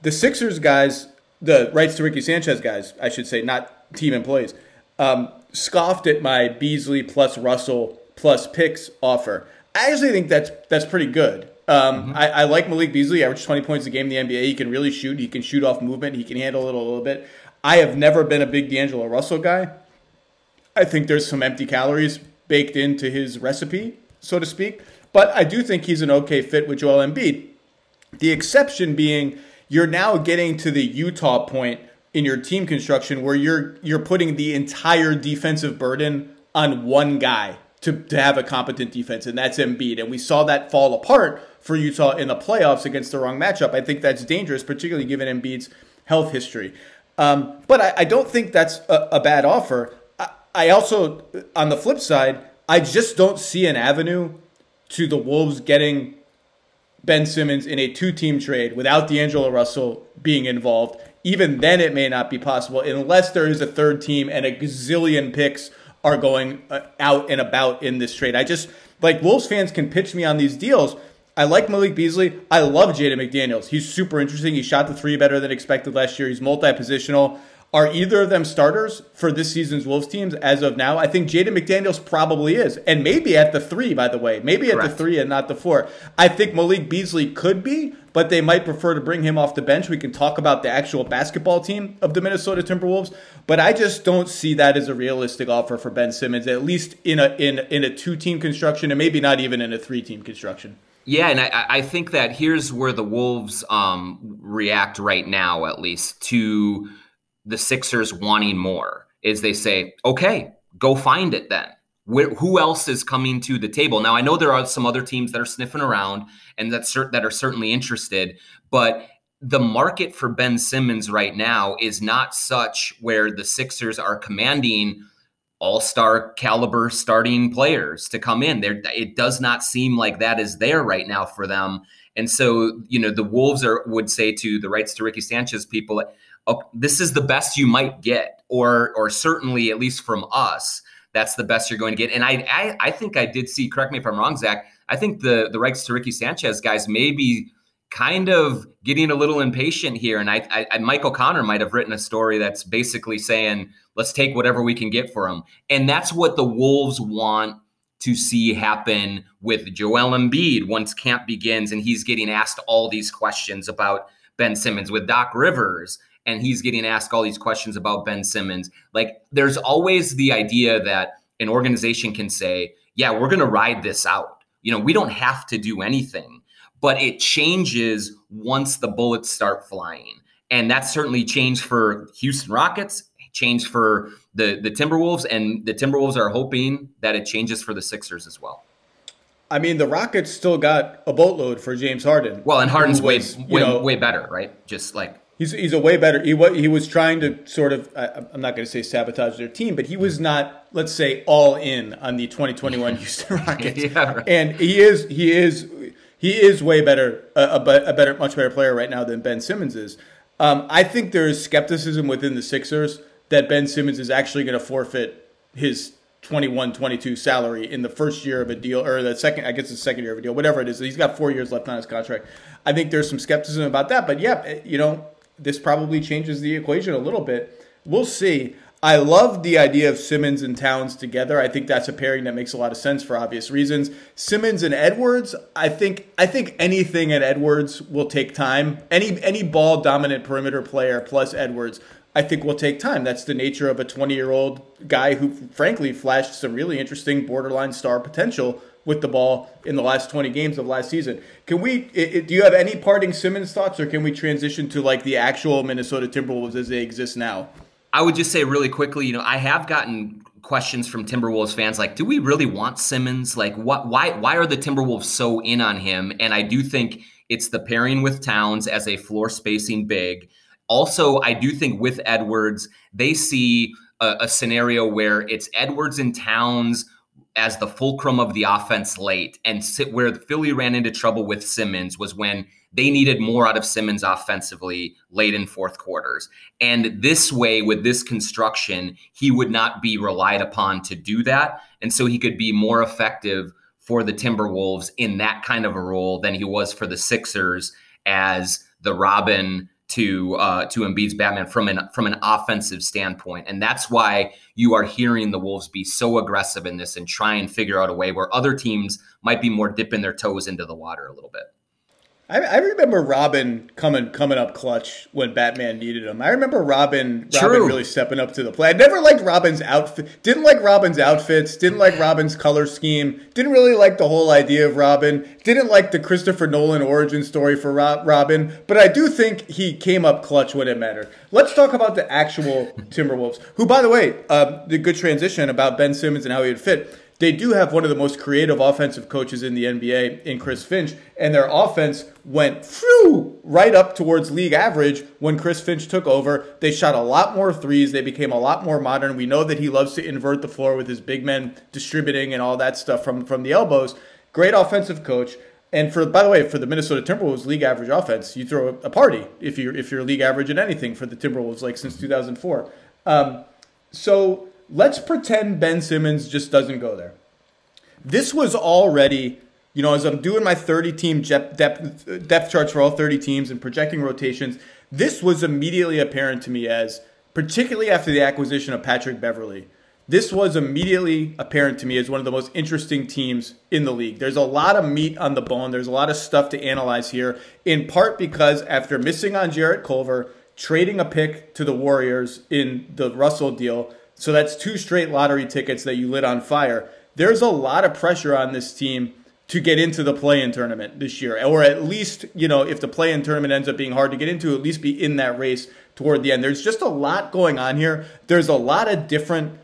the Sixers guys, the rights to Ricky Sanchez guys, I should say, not team employees, um, scoffed at my Beasley plus Russell plus picks offer. I actually think that's that's pretty good. Um, mm-hmm. I, I, like Malik Beasley, average 20 points a game in the NBA. He can really shoot. He can shoot off movement. He can handle it a little bit. I have never been a big D'Angelo Russell guy. I think there's some empty calories baked into his recipe, so to speak. But I do think he's an okay fit with Joel Embiid. The exception being you're now getting to the Utah point in your team construction where you're you're putting the entire defensive burden on one guy to, to have a competent defense, and that's Embiid. And we saw that fall apart for Utah in the playoffs against the wrong matchup. I think that's dangerous, particularly given Embiid's health history. Um, but I, I, don't think that's a, a bad offer. I, I, also, on the flip side, I just don't see an avenue to the Wolves getting Ben Simmons in a two team trade without D'Angelo Russell being involved. Even then, it may not be possible unless there is a third team and a gazillion picks are going uh, out and about in this trade. I just like Wolves fans can pitch me on these deals. I like Malik Beasley. I love Jaden McDaniels. He's super interesting. He shot the three better than expected last year. He's multi positional. Are either of them starters for this season's Wolves teams as of now? I think Jaden McDaniels probably is. And maybe at the three, by the way. Maybe at Correct. the three and not the four. I think Malik Beasley could be, but they might prefer to bring him off the bench. We can talk about the actual basketball team of the Minnesota Timberwolves, but I just don't see that as a realistic offer for Ben Simmons, at least in a in in a two team construction and maybe not even in a three team construction. Yeah, and I, I, think that here's where the Wolves um, react right now, at least to the Sixers wanting more is they say, okay, go find it then. who else is coming to the table? Now, I know there are some other teams that are sniffing around and that, cert- that are certainly interested, but the market for Ben Simmons right now is not such where the Sixers are commanding all-star caliber starting players to come in. There it does not seem like that is there right now for them. And so, you know, the Wolves are would say to the rights to Ricky Sanchez people, this is the best you might get, or or certainly at least from us, that's the best you're going to get. And I I, I think I did see. Correct me if I'm wrong, Zach. I think the the rights to Ricky Sanchez guys may be kind of getting a little impatient here. And I, I, I Michael Connor might have written a story that's basically saying, let's take whatever we can get for him. And that's what the Wolves want to see happen with Joel Embiid once camp begins and he's getting asked all these questions about Ben Simmons with Doc Rivers and he's getting asked all these questions about Ben Simmons. Like there's always the idea that an organization can say, yeah, we're going to ride this out. You know, we don't have to do anything, but it changes once the bullets start flying. And that's certainly changed for Houston Rockets, changed for the, the Timberwolves, and the Timberwolves are hoping that it changes for the Sixers as well. I mean, the Rockets still got a boatload for James Harden. Well, and Harden's was, way, way, know, way better, right? Just like he's he's a way better. He was he was trying to sort of. I, I'm not going to say sabotage their team, but he was not, let's say, all in on the 2021 Houston Rockets. yeah, right. And he is he is he is way better, a, a, better, much better player right now than Ben Simmons is. Um, I think there is skepticism within the Sixers that Ben Simmons is actually going to forfeit his 21 22 salary in the first year of a deal or the second i guess the second year of a deal whatever it is he's got four years left on his contract i think there's some skepticism about that but yeah you know this probably changes the equation a little bit. We'll see. I love the idea of simmons and towns together. I think that's a pairing that makes a lot of sense for obvious reasons. Simmons and edwards i think i think anything at edwards will take time. Any any ball dominant perimeter player plus edwards I think will take time. That's the nature of a 20 year old guy who, frankly, flashed some really interesting borderline star potential with the ball in the last 20 games of last season. Can we, it, do you have any parting Simmons thoughts, or can we transition to like the actual Minnesota Timberwolves as they exist now? I would just say really quickly, you know, I have gotten questions from Timberwolves fans like, do we really want Simmons? Like, what, why, why are the Timberwolves so in on him? And I do think it's the pairing with Towns as a floor spacing big. Also, I do think with Edwards, they see a, a scenario where it's Edwards and Towns as the fulcrum of the offense late, and sit, where Philly ran into trouble with Simmons was when they needed more out of Simmons offensively late in fourth quarters. And this way, with this construction, he would not be relied upon to do that. And so he could be more effective for the Timberwolves in that kind of a role than he was for the Sixers as the Robin to uh, to Embiid's Batman from an from an offensive standpoint, and that's why you are hearing the Wolves be so aggressive in this and try and figure out a way where other teams might be more dipping their toes into the water a little bit. I, I, remember Robin coming coming up clutch when Batman needed him. I remember Robin True. Robin really stepping up to the play. I never liked Robin's outfit. Didn't like Robin's outfits. Didn't like Robin's color scheme. Didn't really like the whole idea of Robin. Didn't like the Christopher Nolan origin story for Robin. But I do think he came up clutch when it mattered. Let's talk about the actual Timberwolves. Who, by the way, uh, the good transition about Ben Simmons and how he would fit they do have one of the most creative offensive coaches in the NBA in Chris Finch, and their offense went phew, right up towards league average when Chris Finch took over. They shot a lot more threes. They became a lot more modern. We know that he loves to invert the floor with his big men distributing and all that stuff from, from the elbows. Great offensive coach. And for by the way, for the Minnesota Timberwolves league average offense, you throw a party if you're if you're league average in anything for the Timberwolves like since 2004. Um, so let's pretend Ben Simmons just doesn't go there. This was already, you know, as I'm doing my 30 team depth, depth charts for all 30 teams and projecting rotations, this was immediately apparent to me as, particularly after the acquisition of Patrick Beverley, this was immediately apparent to me as one of the most interesting teams in the league. There's a lot of meat on the bone. There's a lot of stuff to analyze here, in part because after missing on Jarrett Culver, trading a pick to the Warriors in the Russell deal, so that's two straight lottery tickets that you lit on fire. There's a lot of pressure on this team to get into the play-in tournament this year, or at least, you know, if the play-in tournament ends up being hard to get into, at least be in that race toward the end. There's just a lot going on here. There's a lot of different.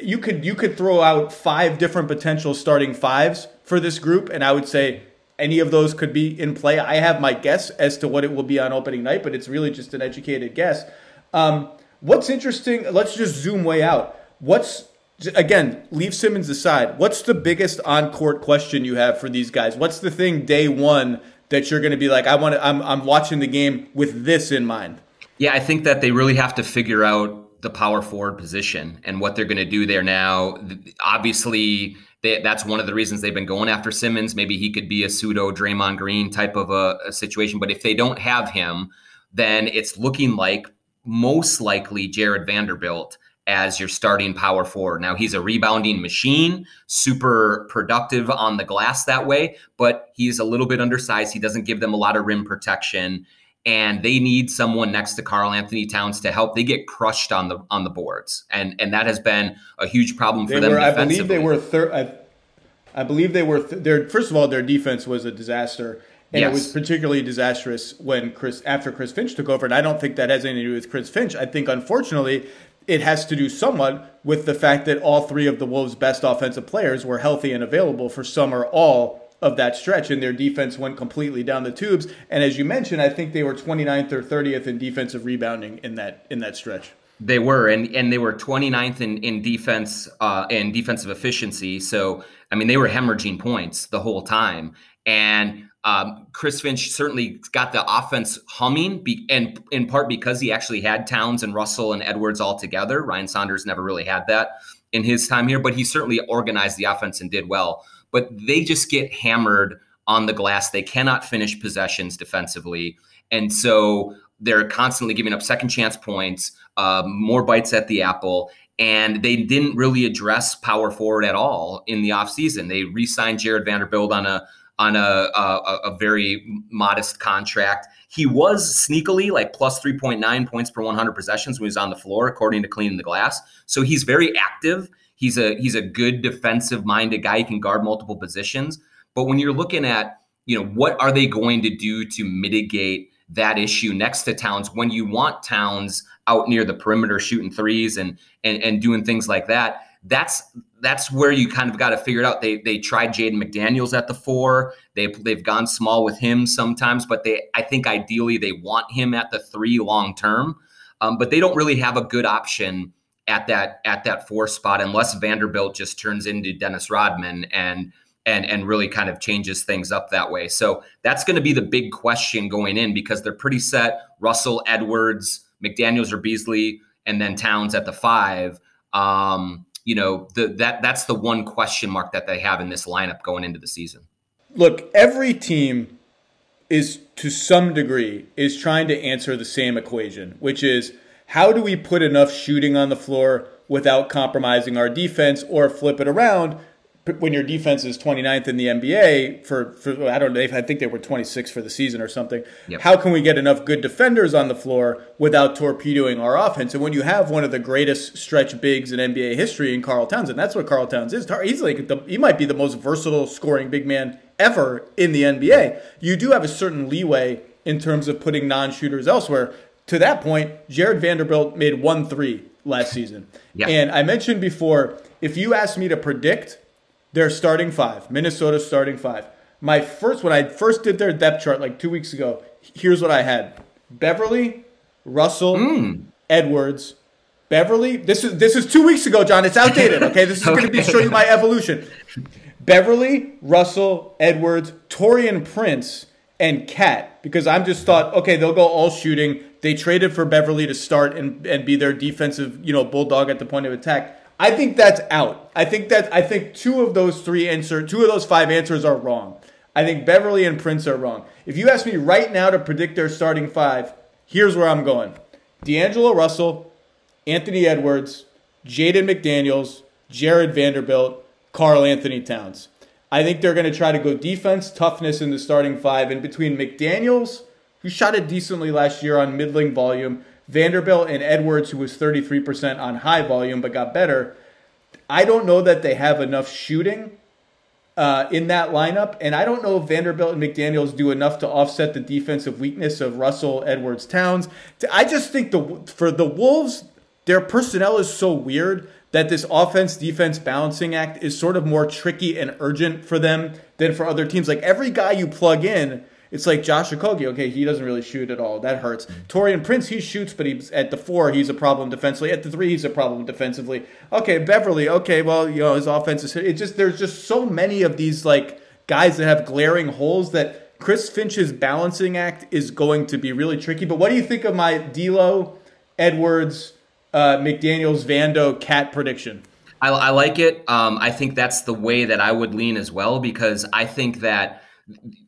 You could you could throw out five different potential starting fives for this group, and I would say any of those could be in play. I have my guess as to what it will be on opening night, but it's really just an educated guess. Um, What's interesting? Let's just zoom way out. What's again, leave Simmons aside. What's the biggest on court question you have for these guys? What's the thing day one that you're going to be like, I want to, I'm, I'm watching the game with this in mind? Yeah, I think that they really have to figure out the power forward position and what they're going to do there now. Obviously, they, that's one of the reasons they've been going after Simmons. Maybe he could be a pseudo Draymond Green type of a, a situation. But if they don't have him, then it's looking like most likely Jarred Vanderbilt as your starting power forward. Now he's a rebounding machine, super productive on the glass that way, but he's a little bit undersized. He doesn't give them a lot of rim protection and they need someone next to Karl-Anthony Towns to help. They get crushed on the on the boards. And and that has been a huge problem for they them were, I believe they were third I, I, believe they were th- their first of all their defense was a disaster And yes. it was particularly disastrous when Chris after Chris Finch took over. And I don't think that has anything to do with Chris Finch. I think unfortunately it has to do somewhat with the fact that all three of the Wolves' best offensive players were healthy and available for some or all of that stretch, and their defense went completely down the tubes. And as you mentioned, I think they were 29th or 30th in defensive rebounding in that in that stretch. They were, and and they were 29th in in defense uh, in defensive efficiency. So I mean, they were hemorrhaging points the whole time, and um, Chris Finch certainly got the offense humming, be, and in part because he actually had Towns and Russell and Edwards all together. Ryan Saunders never really had that in his time here, but he certainly organized the offense and did well. But they just get hammered on the glass. They cannot finish possessions defensively, and so they're constantly giving up second chance points, uh, more bites at the apple. And they didn't really address power forward at all in the offseason. They re signed Jarred Vanderbilt on a on a, a, a very modest contract. He was sneakily like plus 3.9 points per 100 possessions when he was on the floor, according to Cleaning the Glass. So he's very active. He's a he's a good defensive minded guy. He can guard multiple positions. But when you're looking at you know what are they going to do to mitigate that issue next to Towns when you want Towns out near the perimeter shooting threes and and, and doing things like that? That's that's where you kind of got to figure it out. They they tried Jaden McDaniels at the four. They they've gone small with him sometimes, but they I think ideally they want him at the three long term. Um, but they don't really have a good option at that at that four spot unless Vanderbilt just turns into Dennis Rodman and and and really kind of changes things up that way. So that's going to be the big question going in because they're pretty set. Russell, Edwards, McDaniels or Beasley, and then Towns at the five. Um, you know, the, that that's the one question mark that they have in this lineup going into the season. Look, every team is to some degree is trying to answer the same equation, which is how do we put enough shooting on the floor without compromising our defense or flip it around when your defense is 29th in the NBA for, for I don't know, I think they were 26 for the season or something. Yep. How can we get enough good defenders on the floor without torpedoing our offense? And when you have one of the greatest stretch bigs in NBA history in Karl Towns, and that's what Karl Towns is. He's like the, he might be the most versatile scoring big man ever in the NBA. You do have a certain leeway in terms of putting non-shooters elsewhere. To that point, Jarred Vanderbilt made one three last season. Yeah. And I mentioned before, if you asked me to predict their starting five, Minnesota starting five. My first, when I first did their depth chart like two weeks ago, here's what I had: Beverley, Russell, mm. Edwards, Beverley. This is this is two weeks ago, Jon. It's outdated. Okay, this is okay. going to be show you my evolution. Beverley, Russell, Edwards, Taurean Prince, and Cat. Because I'm just thought, okay, they'll go all shooting. They traded for Beverley to start and, and be their defensive, you know, bulldog at the point of attack. I think that's out. I think that I think two of those three answer, two of those five answers are wrong. I think Beverley and Prince are wrong. If you ask me right now to predict their starting five, here's where I'm going: D'Angelo Russell, Anthony Edwards, Jaden McDaniels, Jarred Vanderbilt, Karl Anthony Towns. I think they're going to try to go defense, toughness in the starting five, and between McDaniels, who shot it decently last year on middling volume, Vanderbilt and Edwards, who was 33% on high volume but got better. I don't know that they have enough shooting uh, in that lineup, and I don't know if Vanderbilt and McDaniels do enough to offset the defensive weakness of Russell, Edwards, Towns. I just think the for the Wolves, their personnel is so weird that this offense defense balancing act is sort of more tricky and urgent for them than for other teams. Like every guy you plug in it's like Josh Okogie. Okay, he doesn't really shoot at all. That hurts. Taurean Prince, he shoots, but he's at the four, he's a problem defensively. At the three, he's a problem defensively. Okay, Beverley. Okay, well, you know his offense is. It just there's just so many of these like guys that have glaring holes that Chris Finch's balancing act is going to be really tricky. But what do you think of my D'Lo, Edwards, uh, McDaniel's, Vando, Cat prediction? I, I like it. Um, I think that's the way that I would lean as well because I think that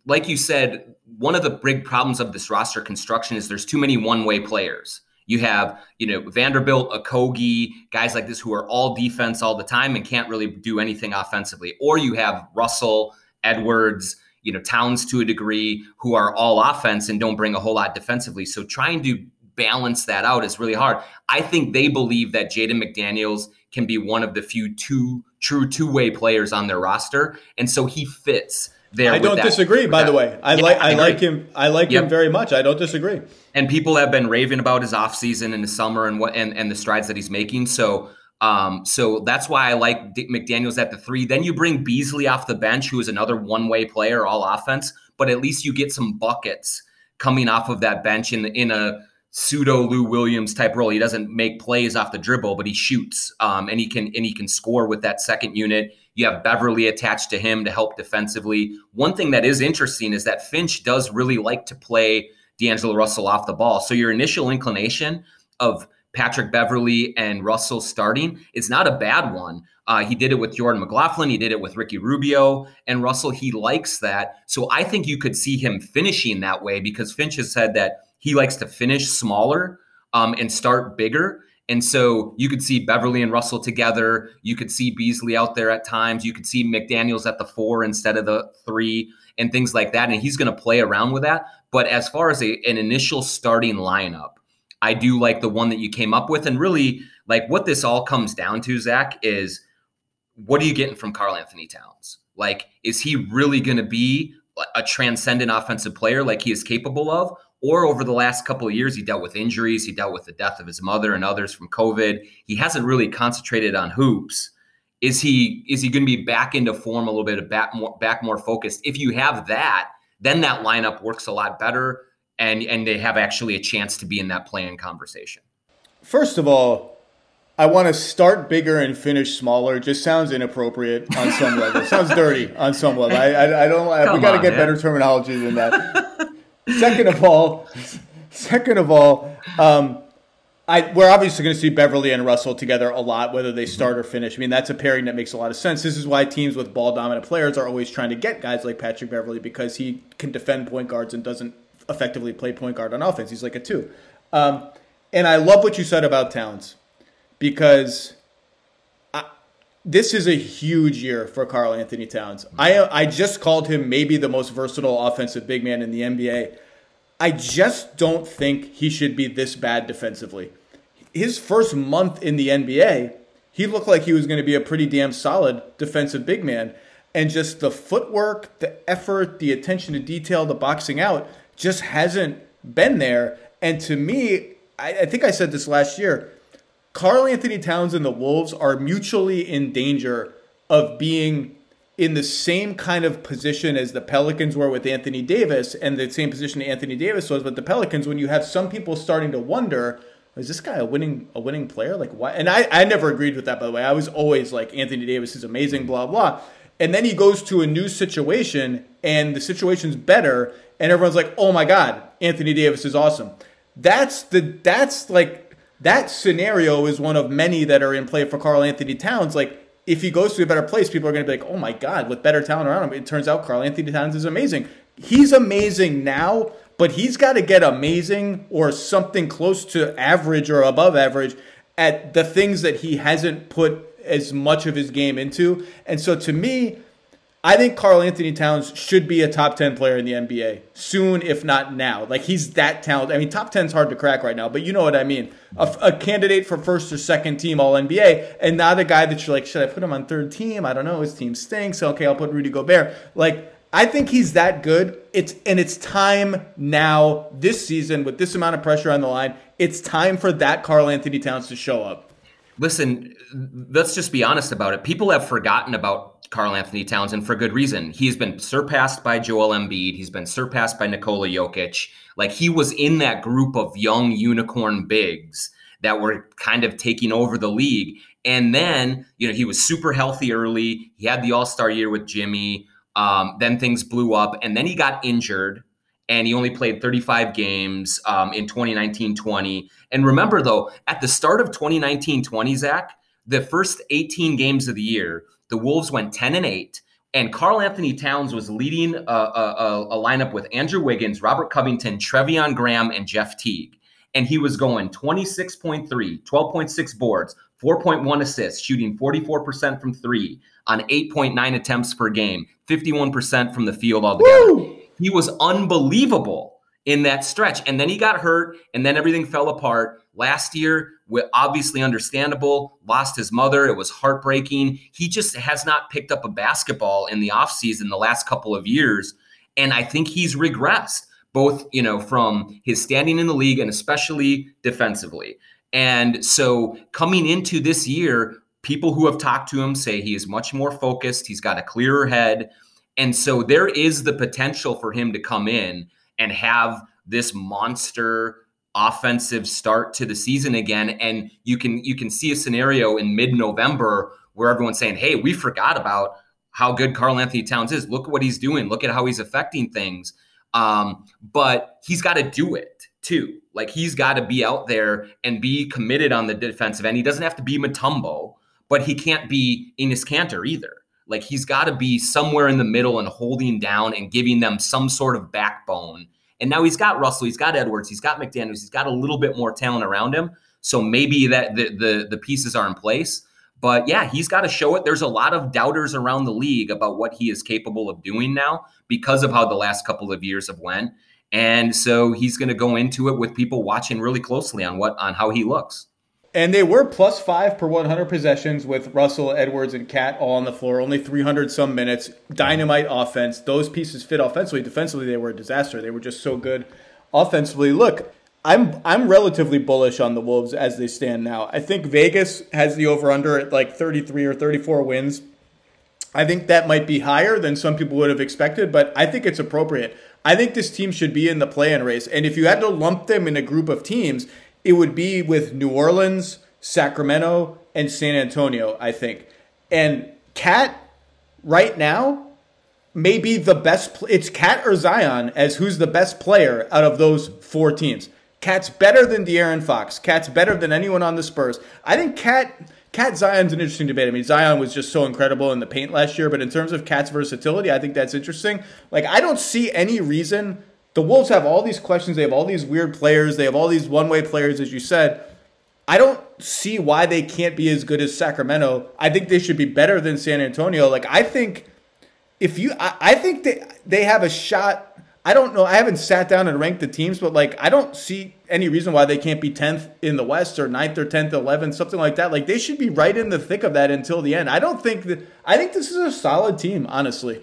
like you said, one of the big problems of this roster construction is there's too many one-way players. You have, you know, Vanderbilt, Okogie, guys like this who are all defense all the time and can't really do anything offensively. Or you have Russell, Edwards, you know, Towns to a degree who are all offense and don't bring a whole lot defensively. So trying to balance that out is really hard. I think they believe that Jaden McDaniels can be one of the few two true two-way players on their roster. And so he fits there. I don't that, disagree. By that. the way, I Yeah, like I, agree. like him. I like Yep. him very much. I don't disagree. and people have been raving about his offseason in the summer and what and, and the strides that he's making. So um, so that's why I like D- McDaniels at the three. Then you bring Beasley off the bench, who is another one-way player, all offense, but at least you get some buckets coming off of that bench in in a pseudo Lou Williams type role. He doesn't make plays off the dribble, but he shoots, um, and he can and he can score with that second unit. You have Beverley attached to him to help defensively. One thing that is interesting is that Finch does really like to play D'Angelo Russell off the ball. So your initial inclination of Patrick Beverley and Russell starting is not a bad one. Uh, he did it with Jordan McLaughlin. He did it with Ricky Rubio and Russell. He likes that. So I think you could see him finishing that way because Finch has said that he likes to finish smaller um, and start bigger. And so you could see Beverley and Russell together. You could see Beasley out there at times. You could see McDaniels at the four instead of the three and things like that. And he's going to play around with that. But as far as a, an initial starting lineup, I do like the one that you came up with. And really, like what this all comes down to, Zach, is what are you getting from Karl-Anthony Towns? Like, is he really going to be a transcendent offensive player like he is capable of? Or over the last couple of years, he dealt with injuries. He dealt with the death of his mother and others from COVID. He hasn't really concentrated on hoops. Is he is he going to be back into form a little bit, back more back more focused? If you have that, then that lineup works a lot better, and and they have actually a chance to be in that play-in conversation. First of all, I want to start bigger and finish smaller. Just sounds inappropriate on some level. sounds dirty on some level. I, I, I don't. I, we got to get man. better terminology than that. second of all, second of all, um, I we're obviously going to see Beverley and Russell together a lot, whether they start or finish. I mean, that's a pairing that makes a lot of sense. This is why teams with ball dominant players are always trying to get guys like Patrick Beverley because he can defend point guards and doesn't effectively play point guard on offense. He's like a two. Um, and I love what you said about Towns because this is a huge year for Karl-Anthony Towns. I I just called him maybe the most versatile offensive big man in the NBA. I just don't think he should be this bad defensively. His first month in the NBA, he looked like he was going to be a pretty damn solid defensive big man. And just the footwork, the effort, the attention to detail, the boxing out just hasn't been there. And to me, I, I think I said this last year Karl-Anthony Towns and the Wolves are mutually in danger of being in the same kind of position as the Pelicans were with Anthony Davis and the same position Anthony Davis was with the Pelicans when you have some people starting to wonder is this guy a winning a winning player? Like why? And I, I never agreed with that by the way. I was always like Anthony Davis is amazing blah blah. And then he goes to a new situation and the situation's better and everyone's like oh my god Anthony Davis is awesome. That's the that's like that scenario is one of many that are in play for Karl-Anthony Towns. Like, if he goes to a better place, people are going to be like, oh my God, with better talent around him, it turns out Karl-Anthony Towns is amazing. He's amazing now, but he's got to get amazing or something close to average or above average at the things that he hasn't put as much of his game into. And so to me, I think Karl-Anthony Towns should be a top 10 player in the NBA soon, if not now. Like, he's that talented. I mean, top 10 is hard to crack right now, but you know what I mean. A, a candidate for first or second team All NBA, and not a guy that you're like, should I put him on third team? I don't know. His team stinks. Okay, I'll put Rudy Gobert. Like, I think he's that good. It's and it's time now this season with this amount of pressure on the line. It's time for that Karl-Anthony Towns to show up. Listen, let's just be honest about it. People have forgotten about Karl-Anthony Towns, and for good reason. He's been surpassed by Joel Embiid. He's been surpassed by Nikola Jokic. Like he was in that group of young unicorn bigs that were kind of taking over the league. And then, you know, he was super healthy early. He had the All Star year with Jimmy. Um, then things blew up, and then he got injured and he only played 35 games um, in 2019-20. And remember, though, at the start of 2019-20, Zach, the first 18 games of the year, the Wolves went 10 and 8, and Karl-Anthony Towns was leading a, a, a lineup with Andrew Wiggins, Robert Covington, Treveon Graham, and Jeff Teague. And he was going 26.3, 12.6 boards, 4.1 assists, shooting 44% from three on 8.9 attempts per game, 51% from the field altogether. Woo! He was unbelievable. in that stretch. And then he got hurt, and then everything fell apart. Last year, obviously understandable, lost his mother. It was heartbreaking. He just has not picked up a basketball in the offseason the last couple of years. And I think he's regressed, both, you know, from his standing in the league and especially defensively. And so coming into this year, people who have talked to him say he is much more focused. He's got a clearer head. And so there is the potential for him to come in and have this monster offensive start to the season again and you can you can see a scenario in mid-November where everyone's saying, "Hey, we forgot about how good Karl-Anthony Towns is. Look at what he's doing. Look at how he's affecting things." Um, but he's got to do it too. Like he's got to be out there and be committed on the defensive end. He doesn't have to be Mutombo, but he can't be Enes Kanter either. Like he's got to be somewhere in the middle and holding down and giving them some sort of backbone. And now he's got Russell, he's got Edwards, he's got McDaniels, he's got a little bit more talent around him. So maybe that the the, the pieces are in place. But yeah, he's got to show it. There's a lot of doubters around the league about what he is capable of doing now because of how the last couple of years have went. And so he's going to go into it with people watching really closely on what on how he looks. And they were plus five per 100 possessions with Russell, Edwards, and Cat all on the floor. Only 300 some minutes. Dynamite offense. Those pieces fit offensively. Defensively, they were a disaster. They were just so good offensively. Look, I'm I'm relatively bullish on the Wolves as they stand now. I think Vegas has the over under at like 33 or 34 wins. I think that might be higher than some people would have expected, but I think it's appropriate. I think this team should be in the play-in race. And if you had to lump them in a group of teams, it would be with New Orleans, Sacramento, and San Antonio, I think. And Cat, right now, may be the best. It's Cat or Zion as who's the best player out of those four teams. Cat's better than De'Aaron Fox. Cat's better than anyone on the Spurs. I think Cat Cat Zion's an interesting debate. I mean, Zion was just so incredible in the paint last year, but in terms of Cat's versatility, I think that's interesting. Like, I don't see any reason the Wolves have all these questions. They have all these weird players. They have all these one way players, as you said. I don't see why they can't be as good as Sacramento. I think they should be better than San Antonio. Like I think if you, I, I think they they have a shot. I don't know. I haven't sat down and ranked the teams, but like I don't see any reason why they can't be tenth in the West or 9th or tenth, eleventh, something like that. Like they should be right in the thick of that until the end. I don't think that. I think this is a solid team, honestly.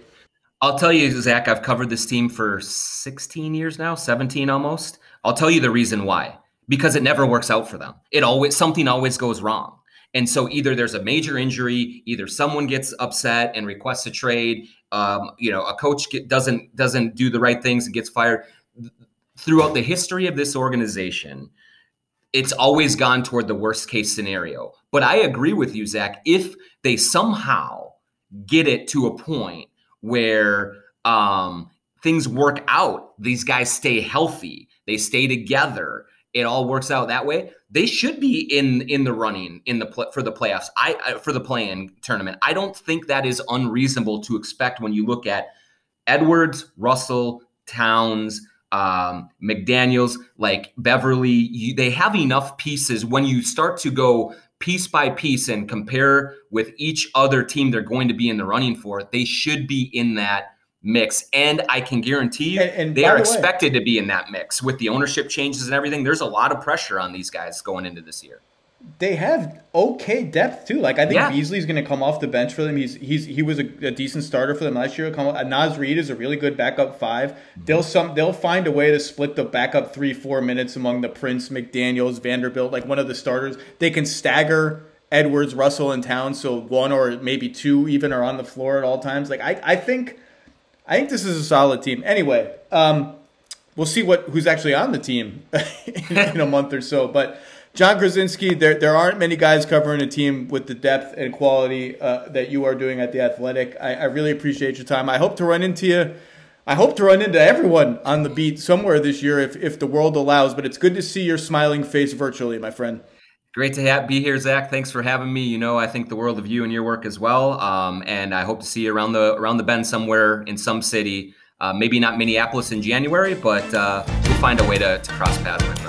I'll tell you, Zach, I've covered this team for 16 years now, 17 almost. I'll tell you the reason why. Because it never works out for them. It always something always goes wrong. And so either there's a major injury, either someone gets upset and requests a trade, um, you know, a coach get, doesn't doesn't do the right things and gets fired. Throughout the history of this organization, it's always gone toward the worst case scenario. But I agree with you, Zach. If they somehow get it to a point where um, things work out. These guys stay healthy. They stay together. It all works out that way. They should be in in the running in the pl- for the playoffs. I for the play-in tournament. I don't think that is unreasonable to expect when you look at Edwards, Russell, Towns, um, McDaniels, like Beverley, You, they have enough pieces when you start to go piece by piece and compare with each other team they're going to be in the running for, they should be in that mix. And I can guarantee you, and, and they are the expected way, to be in that mix with the ownership changes and everything. There's a lot of pressure on these guys going into this year. They have okay depth too. Like I think yeah. Beasley's going to come off the bench for them. He's he's he was a, a decent starter for them last year. Come uh, Naz Reid is a really good backup 5 they They'll some they'll find a way to split the backup three four minutes among the Prince, McDaniel's, Vanderbilt, like one of the starters. They can stagger Edwards, Russell, and Towns, so one or maybe two even are on the floor at all times. Like I I think I think this is a solid team. Anyway, um, we'll see what who's actually on the team in a month or so, but. Jon Krawczynski, there there aren't many guys covering a team with the depth and quality uh, that you are doing at the Athletic. I, I, really appreciate your time. I hope to run into you. I hope to run into everyone on the beat somewhere this year if, if the world allows. But it's good to see your smiling face virtually, my friend. Great to have, be here, Zach. Thanks for having me. You know, I think the world of you and your work as well. Um, and I hope to see you around the around the bend somewhere in some city. Uh, maybe not Minneapolis in January, but uh, we'll find a way to, to cross paths, my friend.